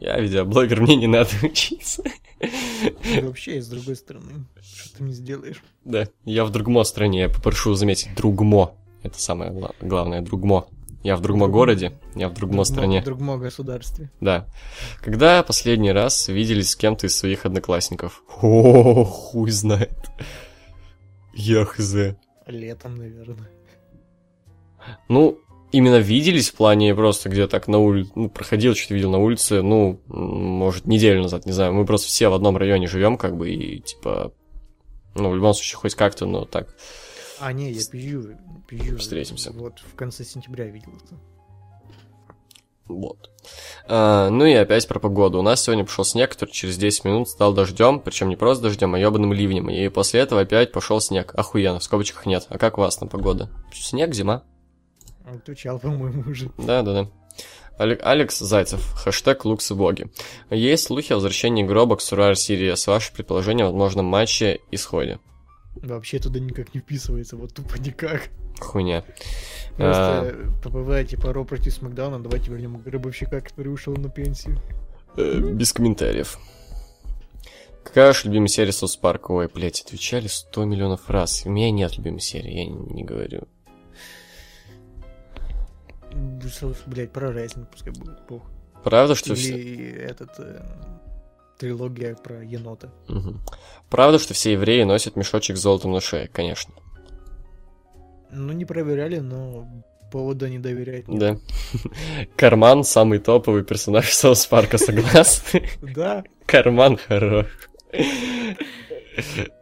Я видеоблогер, мне не надо учиться. И вообще, я с другой стороны, что ты мне сделаешь? Да, я в другмо стране, я попрошу заметить, другмо. Это самое гла- главное, другмо. Я в другмо городе, я в другмо стране. В другом государстве. Да. Когда последний раз виделись с кем-то из своих одноклассников? О, хуй знает. Я хз. Летом, наверное. Ну, именно виделись в плане просто где так на улице, ну, проходил, что-то видел на улице, ну, может, неделю назад, не знаю. Мы просто все в одном районе живем, как бы, и, типа, ну, в любом случае, хоть как-то, но так. А, не, я пизжу, пизжу. Встретимся. Вот в конце сентября виделся. Вот. А, ну и опять про погоду. У нас сегодня пошел снег, который через 10 минут стал дождем, причем не просто дождем, а ебаным ливнем. И после этого опять пошел снег. Охуенно, в скобочках нет. А как у вас там погода? Снег, зима? Отучал, по-моему, уже. Да-да-да. Алек- Алекс Зайцев, хэштег Лукс и Боги. Есть слухи о возвращении гроба к Сурар Сириес. Ваши предположения о возможном матче исходе. Вообще туда никак не вписывается, вот тупо никак. Хуйня. А, Просто ППВ, типа, Ро против Смакдауна, давайте вернем Гробовщика, который ушел на пенсию. э, без комментариев. Какая ваша любимая серия Сос Парка? Ой, блядь, отвечали 100 миллионов раз. У меня нет любимой серии, я не, не говорю. Блять, про рейсинг пускай будет, пух. Правда, что все... Или этот... трилогия про енота. Мгм. Правда, что все евреи носят мешочек с золотом на шее, конечно. Ну, не проверяли, но повода не доверять. нет. Да. Карман самый топовый персонаж Соус Парка, согласны? Да, Карман хорош.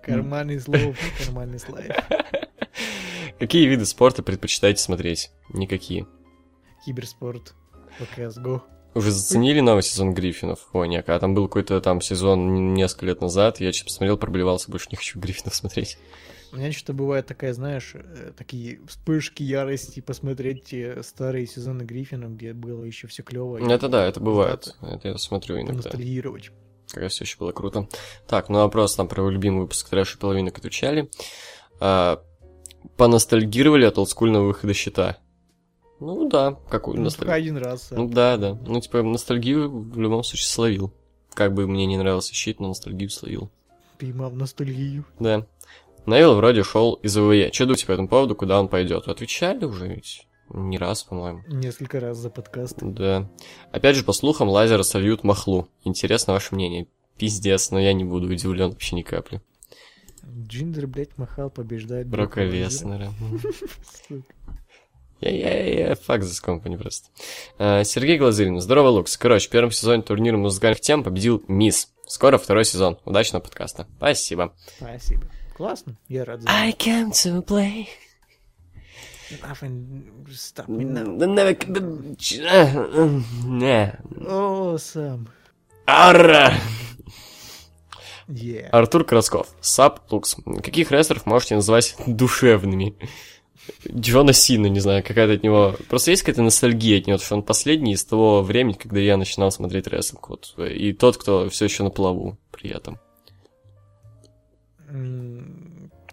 карманный слов, карманный слайд. Какие виды спорта предпочитаете смотреть? Никакие. Киберспорт, CSGO. Уже заценили новый сезон Гриффинов? Ой, не, а там был какой-то там сезон несколько лет назад, я что-то посмотрел, проблевался, больше не хочу Гриффинов смотреть. У меня что-то бывает такая, знаешь, э, такие вспышки ярости посмотреть те старые сезоны Гриффина, где было еще все клево. Это да, это бывает. Это я смотрю иногда. Ностальгировать. Как раз все еще было круто. Так, ну вопрос там про любимый выпуск трэша половинок отвечали. А, поностальгировали от олдскульного выхода щита? Ну да, какую Ну, только ностальгию? один раз. Ну да, да. Ну типа ностальгию в любом случае словил. Как бы мне не нравился щит, но ностальгию словил. Поймал ностальгию. Да. Навил вроде шел из ВВЕ. Че думаете по этому поводу, куда он пойдет? Отвечали уже ведь не раз, по-моему. Несколько раз за подкаст. Да. Опять же, по слухам, лазера сольют махлу. Интересно ваше мнение. Пиздец, но я не буду удивлен вообще ни капли. Джиндер, блядь, махал, побеждает. Брока Леснера. Я-я-я, факт за компани просто. А, Сергей Глазырин. Здорово, Лукс. Короче, в первом сезоне турнира музыкальных тем победил Мисс. Скоро второй сезон. Удачного подкаста. Спасибо. Спасибо. Классно, я рад за I came to play. Nothing stop me now. Не. О, сам. Ара. Yeah. Артур Красков. Сап Лукс. Каких рестлеров можете называть душевными? Джона Сина, не знаю, какая-то от него... Просто есть какая-то ностальгия от него, что он последний из того времени, когда я начинал смотреть рестлинг. Вот. И тот, кто все еще на плаву при этом.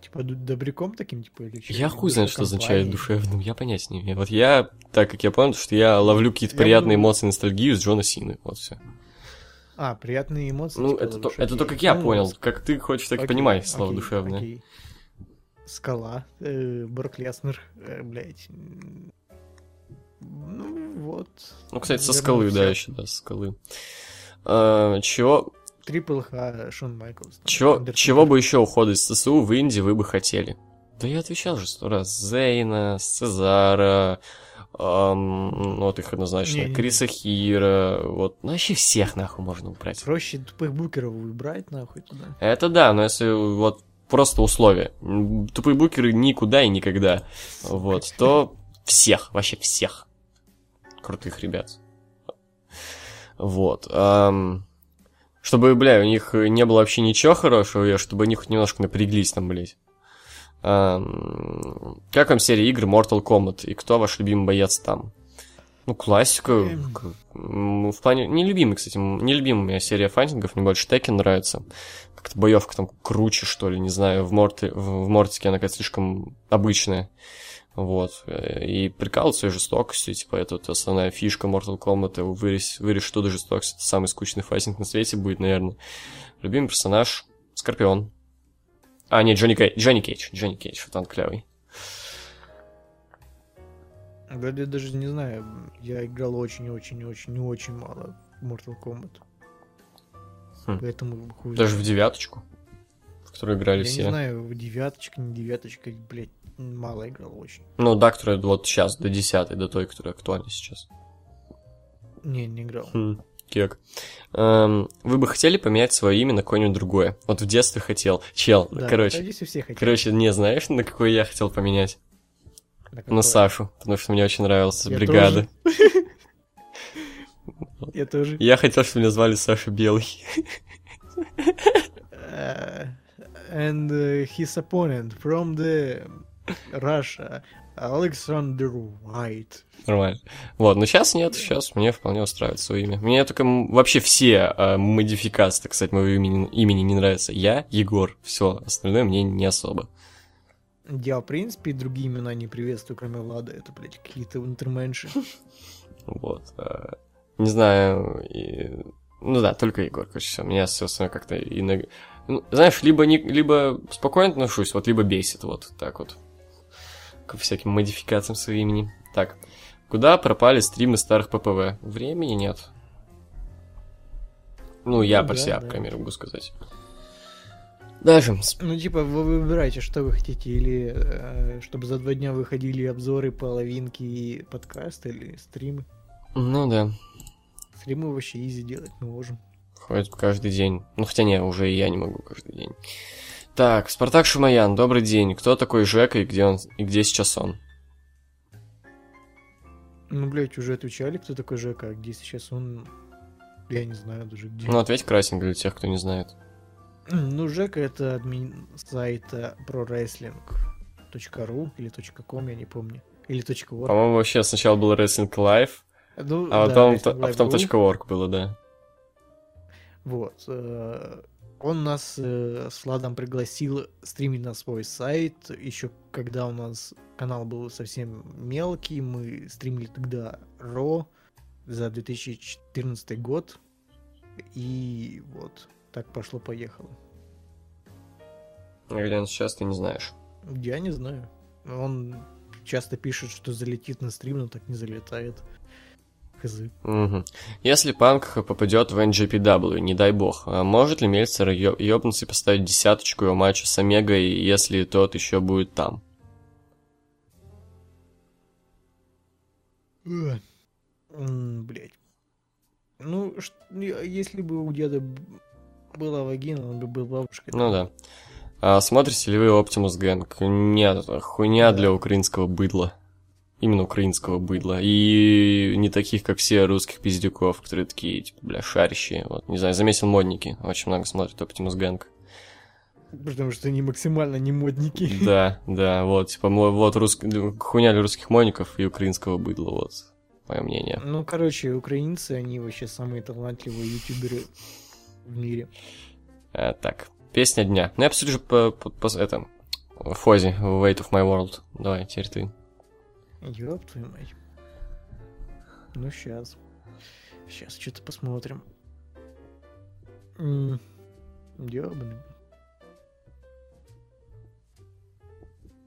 Типа добряком таким, типа, или чё? Я хуй знает, что означает душевным, я понятия не имею. Вот я, так как я понял, что я ловлю какие-то приятные эмоции, ностальгию с Джона Сины, вот все. А, приятные эмоции. Ну, типа, это, то, это то, как я Ну, понял, как ты хочешь, так и понимай душевное. окей. Скала, э, Брок Леснер, э, блядь. Ну, вот. Ну, кстати, со скалы, да, еще, да, со скалы. А, чего, Трипл Х, Шон Майклс. там, чего, чего бы еще ухода из ЦСУ в Инди вы бы хотели? Да я отвечал же сто раз. Зейна, Цезара, ам, ну, вот их однозначно, Не-не-не. Криса Хира, вот, ну, вообще всех нахуй можно убрать. Проще тупых букеров выбрать, нахуй, туда. Это да, но если вот просто условия. Тупые букеры никуда и никогда. Вот, то всех, вообще всех. Крутых ребят. Вот. ам, чтобы, бля, у них не было вообще ничего хорошего, и чтобы они хоть немножко напряглись там, блядь. Ам, как вам серия игр Mortal Kombat? И кто ваш любимый боец там? Ну, классика. Эм. В плане... Нелюбимый, кстати. Нелюбимая серия файтингов. Мне больше Теkken нравится. Как-то боевка там круче, что ли, не знаю. В, Морте... в в Мортике она какая-то слишком обычная. Вот. И прикалывают своей жестокостью. Типа, это вот основная фишка Mortal Kombat. Вырежь, вырежь туда жестокость. Это самый скучный файтинг на свете будет, наверное. Любимый персонаж Скорпион. А, нет, Джонни Кейдж. Джонни Кейдж. Джонни Кейдж. Вот он клевый. Да я даже не знаю, я играл очень-очень-очень-очень мало в Mortal Kombat. Хм. Поэтому хуй Даже в девяточку. В которую играли Я все. не знаю, в девяточка, не девяточка, блядь, мало играл очень. Ну, да, которая вот сейчас, до десятой, до той, которая актуальна сейчас. Не, не играл. Хм, кек. Эм, вы бы хотели поменять свое имя на какое-нибудь другое? Вот в детстве хотел. Чел, Да, короче. здесь хотят. Короче, не знаешь, на какое я хотел поменять? На На? Сашу, потому что мне очень нравился Я бригада. Я тоже. Я хотел, чтобы меня звали Саша Белый. Uh, and uh, his opponent from the Russia, Alexander White. Нормально. Вот, но сейчас нет, сейчас мне вполне устраивает свое имя. Мне только вообще все э, модификации, так сказать, моего имени, имени не нравятся. Я Егор, все, остальное мне не особо. Я, в принципе, и другие имена не приветствую, кроме Влада. Это, блядь, какие-то унтерменши. Вот. Не знаю. и- Ну да, только Егор, короче, все. Меня все остальное как-то иногда... Ну, знаешь, либо, не... либо спокойно отношусь, вот, либо бесит, вот так вот. К всяким модификациям своего имени. Так. Куда пропали стримы старых ППВ? Времени нет. Ну, я Ну про да, себя, да. по крайней мере, могу сказать. Дальше. С- Ну, типа, вы выбираете, что вы хотите, или э, чтобы за два дня выходили обзоры, половинки и подкасты, или стримы. Ну да. Стримы вообще изи делать мы можем. Ходит каждый день. Ну, хотя не, уже и я не могу каждый день. Так, Спартак Шумаян, добрый день. Кто такой Жека и где он и где сейчас он? Ну, блядь, уже отвечали, кто такой Жека, а где сейчас он... Я не знаю даже где. Ну, ответь красенько для тех, кто не знает. Ну, Жека это админ сайта prowrestling.ru или .com, я не помню. Или .org. По-моему, вообще сначала был Wrestling Live, Ну, а да, Wrestling а потом Live.ru. .org было, да. Вот. э, Он нас э, с Владом пригласил стримить на свой сайт. Еще когда у нас канал был совсем мелкий, мы стримили тогда Ро за 2014 год. И вот, так пошло-поехало. А где он сейчас, ты не знаешь. Я не знаю. Он часто пишет, что залетит на стрим, но так не залетает. Хз. Мгм. Если Панк попадет в NJPW, не дай бог, а может ли Мельцер ё- ёбнуться и поставить десяточку его матча с Омегой, если тот еще будет там? Блять. Ну, если бы у деда была вагина, он бы был бабушкой. Ну да. А смотрите ли вы Optimus Gang? Нет, хуйня Да. для украинского быдла. Именно украинского быдла. И не таких, как все русских пиздюков, которые такие, типа, бля, шарящие. Вот, не знаю, заметил модники. Очень много смотрят Optimus Gang. Потому что они максимально не модники. Да, да, вот, типа, вот рус... хуйня для русских модников и украинского быдла, вот, мое мнение. Ну, короче, украинцы, они вообще самые талантливые ютуберы в мире. А, так, песня дня. Ну, я посмотрю по, по- по- это, Фози, Weight of My World. Давай, теперь ты. Ёб твою мать. Ну, сейчас. Сейчас что-то посмотрим. Ёбаный.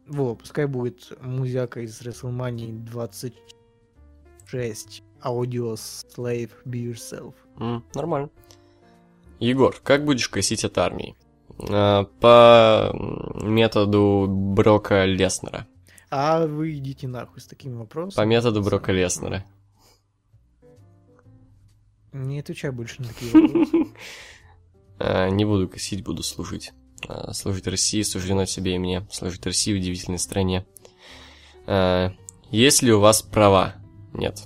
Во, пускай будет музяка из WrestleMania 26. Audio Slave Be Yourself. М, нормально. Егор, как будешь косить от армии? А, по методу Брока Леснера. А вы идите нахуй с такими вопросами. По методу Брока Леснера. Не отвечай больше на такие вопросы. А, Не буду косить, буду служить. А, Служить России суждено тебе и мне. Служить России в удивительной стране. А, Есть ли у вас права? Нет.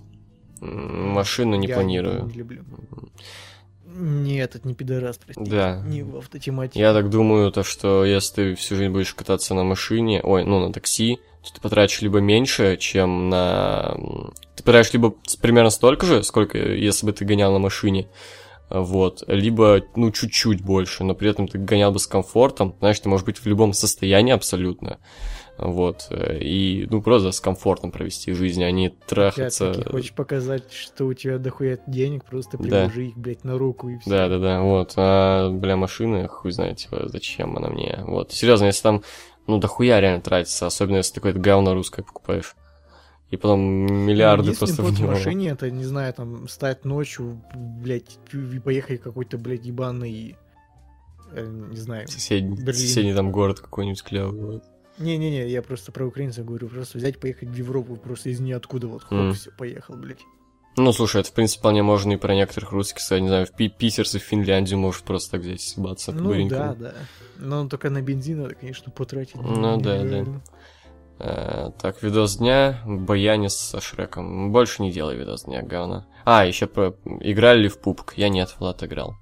Машину не Я планирую. Не люблю. Нет, это не пидорас, простите. Да. Не в автотематике. Я так думаю, то, что если ты всю жизнь будешь кататься на машине, ой, ну, на такси, то ты потратишь либо меньше, чем на... Ты потратишь либо примерно столько же, сколько, если бы ты гонял на машине, вот, либо, ну, чуть-чуть больше, но при этом ты гонял бы с комфортом, знаешь, ты можешь быть в любом состоянии абсолютно, вот, э, и, ну, просто с комфортом провести жизнь, а не трахаться... таки хочешь показать, что у тебя дохуя денег, просто Да. приложи их, блядь, на руку и все. Да-да-да, вот. А, бля, машина, хуй знает, типа, зачем она мне. Вот. Серьезно, если там, ну, дохуя реально тратится, особенно если ты какое-то говно русское покупаешь. И потом миллиарды Ну, просто в него. машине, это, не знаю, там, стать ночью, блядь, и поехать какой-то, блядь, ебаный, э, не знаю. Соседний, Берлин. соседний там город какой-нибудь клевый. Вот. Не-не-не, я просто про украинцев говорю, просто взять, поехать в Европу, просто из ниоткуда, вот, хоп, Мгм. все, поехал, блядь. Ну, слушай, это, в принципе, вполне можно и про некоторых русских сказать, не знаю, в Пи- Питерс и в Финляндию можешь просто так и съебаться Ну буренькому. да, да. Но только на бензин надо, конечно, потратить. Ну да, да. Э, так, видос дня, баяне со Шреком. Больше не делай видос дня, говно. А, еще про... Играли ли в пупк? Я нет, Влад играл.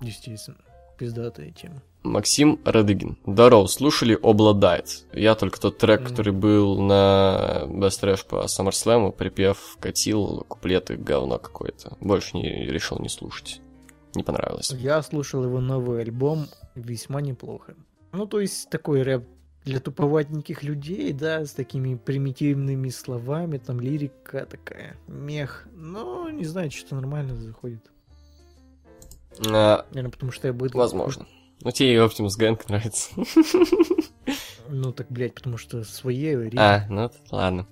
Естественно. Пиздатая тема. Максим Радыгин. Здорово, слушали «Обладает». Я только тот трек, Мгм. который был на Best Trash по SummerSlam, припев катил, куплеты, говно какое-то. Больше не решил не слушать. Не понравилось. Я слушал его новый альбом весьма неплохо. Ну, то есть такой рэп для туповатеньких людей, да, с такими примитивными словами, там лирика такая, мех. Но, не знаю, что-то нормально заходит. А, Наверное, потому что я быдло. возможно. Ну, тебе и Optimus Gang нравится. Ну, так, блядь, потому что свои ритмы. А, ну ладно.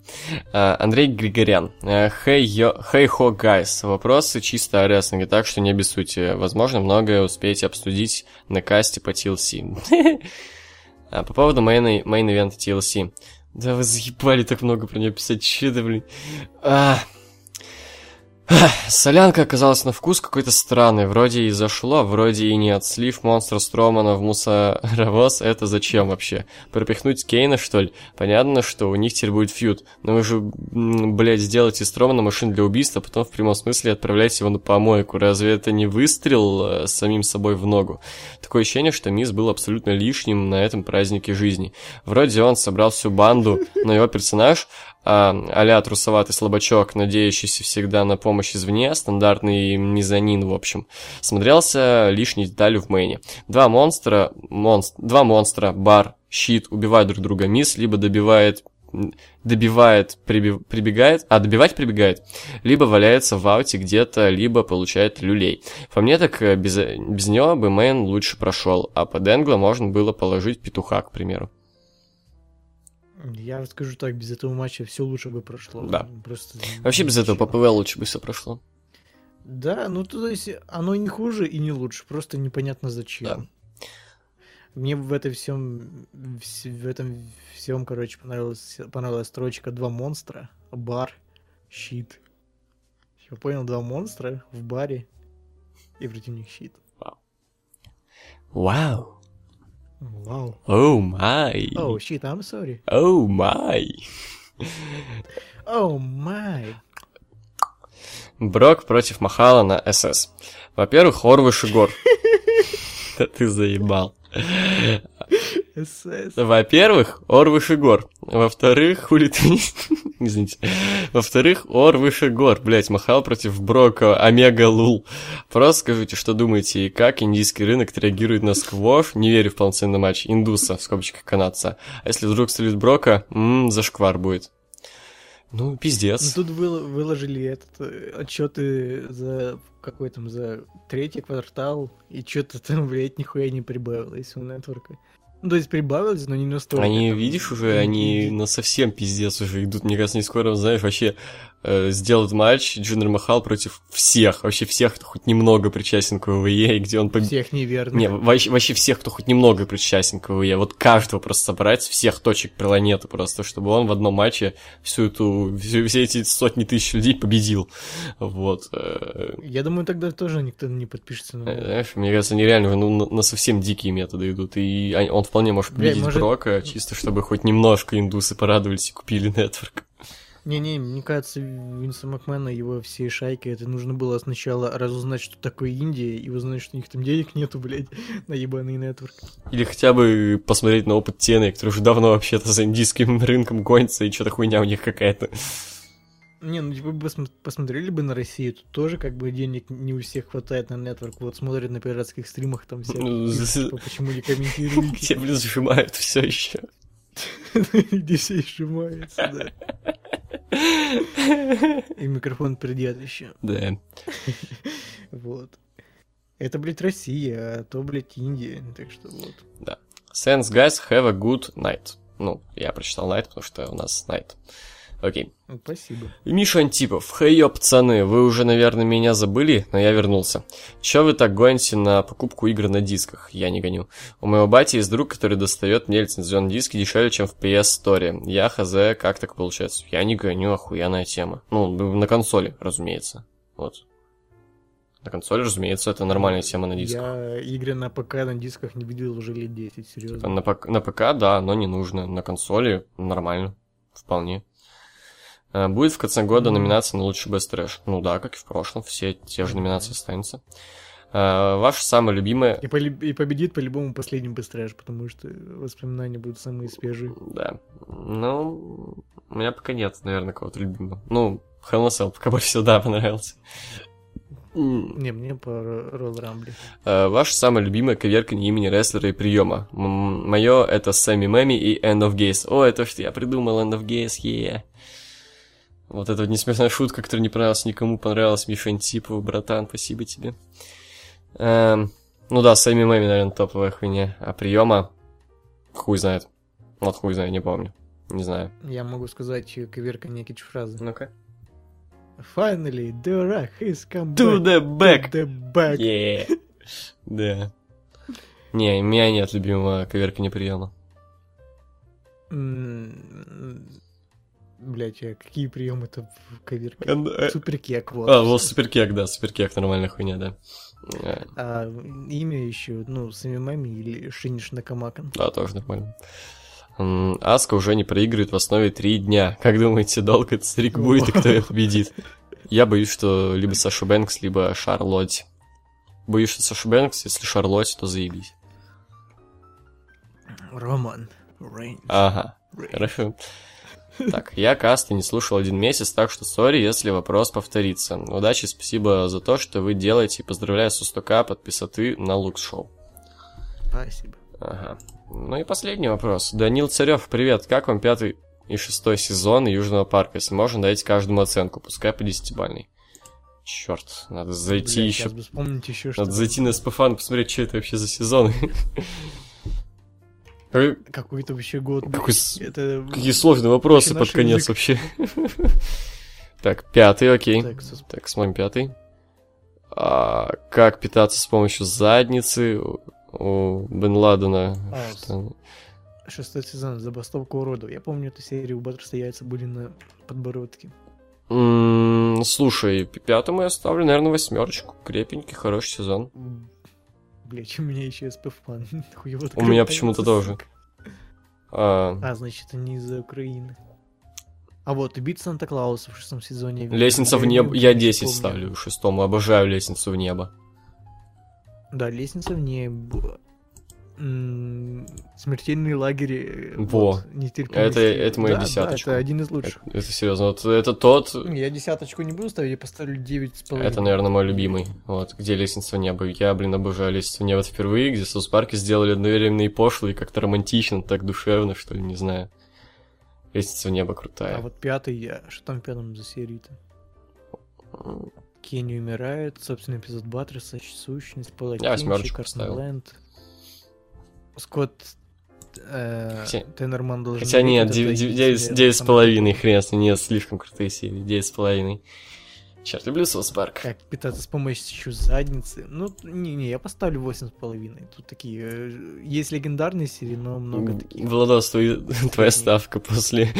А, Андрей Григорян. Hey, hey ho, guys. Вопросы чисто о рестлинге, так что не обессудьте. Возможно, многое успеете обсудить на касте по TLC. А, По поводу main event а TLC. Да вы заебали так много про нее писать, че это, блин. А. Солянка оказалась на вкус какой-то странный. Вроде и зашло, вроде и нет. Слив монстра Стромана в мусоровоз, это зачем вообще? Пропихнуть Кейна, что ли? Понятно, что у них теперь будет фьюд. Но вы же, блядь, сделаете Стромана машину для убийства, а потом в прямом смысле отправляете его на помойку. Разве это не выстрел э, самим собой в ногу? Такое ощущение, что Мисс был абсолютно лишним на этом празднике жизни. Вроде он собрал всю банду, но его персонаж а-ля трусоватый слабачок, надеющийся всегда на помощь извне, стандартный мезонин, в общем, смотрелся лишней деталью в мейне. Два монстра, монст, два монстра, бар, щит, убивают друг друга, мисс, либо добивает добивает, прибив- прибегает, а добивать прибегает, либо валяется в ауте где-то, либо получает люлей. По мне так э, без, без него бы мейн лучше прошел, а под Энгла можно было положить петуха, к примеру. Я скажу так, без этого матча все лучше бы прошло. Да. Просто Вообще без этого по ничего. ПВ лучше бы все прошло. Да, ну то есть оно не хуже и не лучше, просто непонятно зачем. Да. Мне в этом всем, в этом всем, короче, понравилась, понравилась строчка два монстра, бар, щит. Я понял, два монстра в баре и против них щит. Вау. Вау. Оу май. Оу, щит, I'm sorry. Оу май. Оу, май. Брок против Махала на СС. Во-первых, Орвыш и Гор. Да ты заебал. Во-первых, ор выше гор. Во-вторых, хули ты. Извините. Во-вторых, ор выше гор. Блять, махал против Брока, Омега Лул. Просто скажите, что думаете, и как индийский рынок реагирует на сквош? Не верю в полноценный матч. Индуса, в скобочках канадца. А если вдруг салют Брока, м зашквар будет. Ну, Ну, пиздец. тут выл- выложили этот э, отчеты за какой там за третий квартал, и что-то там, блядь, нихуя не прибавилось у нетворка. Ну, то есть прибавилось, но не настолько. Они, там, видишь, уже, они на совсем пиздец уже идут. Мне кажется, не скоро, знаешь, вообще э, сделают матч Джиннер Махал против всех, вообще всех, кто хоть немного причастен к ВВЕ, и где он победит. Всех неверных. Не, вообще, вообще всех, кто хоть немного причастен к ВВЕ. Вот каждого просто собрать, всех точек планеты просто, чтобы он в одном матче всю эту, всю- все эти сотни тысяч людей победил. Вот. э, Я думаю, тогда тоже никто не подпишется на э, Знаешь, мне кажется, они реально ну, на, на совсем дикие методы идут. И он вполне может Бля, победить может- Брока, чисто чтобы хоть немножко индусы порадовались и купили нетворк. Не-не, мне кажется, Винса Макмена, его всей шайкой, это нужно было сначала разузнать, что такое Индия, и узнать, что у них там денег нету, блядь, на ебаный нетворк. Или хотя бы посмотреть на опыт Тены, который уже давно вообще-то за индийским рынком гонится, и что-то хуйня у них какая-то. Не, ну типа посм- посмотрели бы на Россию, тут тоже как бы денег не у всех хватает на нетворк. Вот смотрят на пиратских стримах там все, Ну, типа, почему не Все, комментируете, блин, сжимают все еще. где все сжимаются, да. И микрофон придет еще. Да. Вот. Это, блядь, Россия, а то, блядь, Индия. Так что вот. Thanks, guys, have a good night. Ну, я прочитал night, потому что у нас night. Окей. Ну, Спасибо. Миша Антипов. Хей, йо, пацаны, вы уже, наверное, меня забыли, но я вернулся. Чё вы так гоните на покупку игр на дисках? Я не гоню. У моего бати есть друг, который достает мне лицензионные диски дешевле, чем в PS Store. Я хз, как так получается? Я не гоню, охуенная тема. Ну, на консоли, разумеется. Вот. На консоли, разумеется, это нормальная тема на дисках. Я игры на ПК на дисках не видел уже лет 10, серьезно. На, на ПК, да, но не нужно. На консоли нормально. Вполне. А, Будет в конце года номинация на лучший бест трэш. Ну да, как и в прошлом, все те же номинации останутся. А, Ваше самое любимое... И, полю- и победит по-любому последний быстрее, потому что воспоминания будут самые свежие. Да. Ну, у меня пока нет, наверное, кого-то любимого. Ну, Hell Cell пока больше всего, да, понравился. Не, мне по Royal Rumble. а, Ваше самое любимое коверканье имени рестлера и приема. Мое это Сэмми Мэми и End of Gaze. О, это что я придумал, End of Gaze, е Вот эта вот несмешная шутка, которая не понравилась никому, понравилась Мише Антипову, братан, спасибо тебе. Эм, ну да, Сэмми Мэми, наверное, топовая хуйня. А приема хуй знает. Вот хуй знает, не помню. Не знаю. Я могу сказать коверка некие фразы. Ну-ка. Finally, the rock has come To back. the back! To the back. Yeah. Да. Не, у меня нет любимого коверка неприема. Блять, а какие приемы-то в коверке? А, Суперкек, вот. вот суперкек, да, суперкек, нормальная хуйня, да. Э, А имя еще, ну, Сами Мами или Шиниш Накамакан. Да, тоже нормально. Аска уже не проигрывает в основе три дня. Как думаете, долго этот стрик будет и кто ее победит? Я боюсь, что либо Саша Бэнкс, либо Шарлотт. Боюсь, что Саша Бэнкс, если Шарлотт, то заебись. Роман Рейнс. Ага, хорошо. Так, я касты не слушал один месяц, так что сори, если вопрос повторится. Удачи, спасибо за то, что вы делаете, и поздравляю с 100к подписоты на Лукс Шоу. Спасибо. Ага. Ну и последний вопрос. Данил Царев, привет. Как вам пятый и шестой сезон Южного парка? Если можно, дайте каждому оценку, пускай по десятибальной. Черт, надо зайти еще. Сейчас бы вспомнить еще Надо зайти на СПФАН, посмотреть, что это вообще за сезон. Э, Какой-то вообще год. Какой с- Это... Какие сложные вопросы под конец язык. вообще. Так, пятый, окей. Так, Так, смотрим пятый. А, как питаться с помощью задницы у, Бен Ладена? А, Что- Шестой сезон, забастовка уродов. Я помню эту серию, у Баттерса яйца были на подбородке. М, Слушай, пятому я ставлю, наверное, восьмерочку. Крепенький, хороший сезон. Блять, у меня еще СПФан. Хуево У меня почему-то тоже. А, А, значит, они из-за Украины. А вот, убить Санта-Клауса в шестом сезоне. я Лестница в небо. я Я не 10 помню. ставлю шестому. Обожаю лестницу в небо. Да, лестница в небо. М, смертельный лагерь. э, Во. вот. Это- это моя Да, да, десяточка. это один из лучших. Это, это серьезно. Вот это тот, Я десяточку не буду ставить, я поставлю девять с половиной. это, наверное, мой любимый. Вот, где лестница в небо. Я, блин, обожаю лестницу в небо впервые, где Соус Парки сделали одновременно и пошло, и как-то романтично, так душевно, что ли, не знаю. Лестница в небо крутая. А вот пятый, я... что там в пятом за серии-то? Кенни умирает, собственно, эпизод Баттерса, сущность, поставил. Аркнленд. Скотт э, Хотя- Теннерман должен Хотя нет, это девять единственный девять- девять с самый половиной, хрен с ним, нет, слишком крутые серии, девять с половиной. Черт, люблю Соус Парк. Как питаться с помощью задницы. Ну, не-не, я поставлю восемь с половиной. Тут такие... э, Есть легендарные серии, но много таких. Владос, твои- твоя ставка после...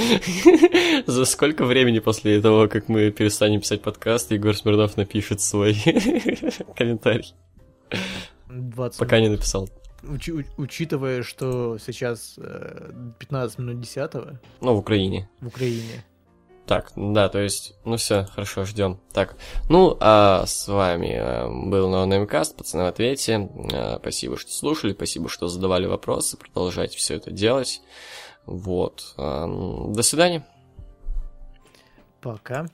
За сколько времени после того, как мы перестанем писать подкаст, Егор Смирнов напишет свой комментарий? 20 Пока не написал. Учи- у- учитывая, что сейчас э, 15 минут 10 Ну, в Украине. в Украине. Так, да, то есть, ну все, хорошо, ждем. Так, ну, а с вами э, был NoNameCast, пацаны в ответе. Э, спасибо, что слушали, спасибо, что задавали вопросы, продолжайте все это делать. Вот. эм, до свидания. Пока.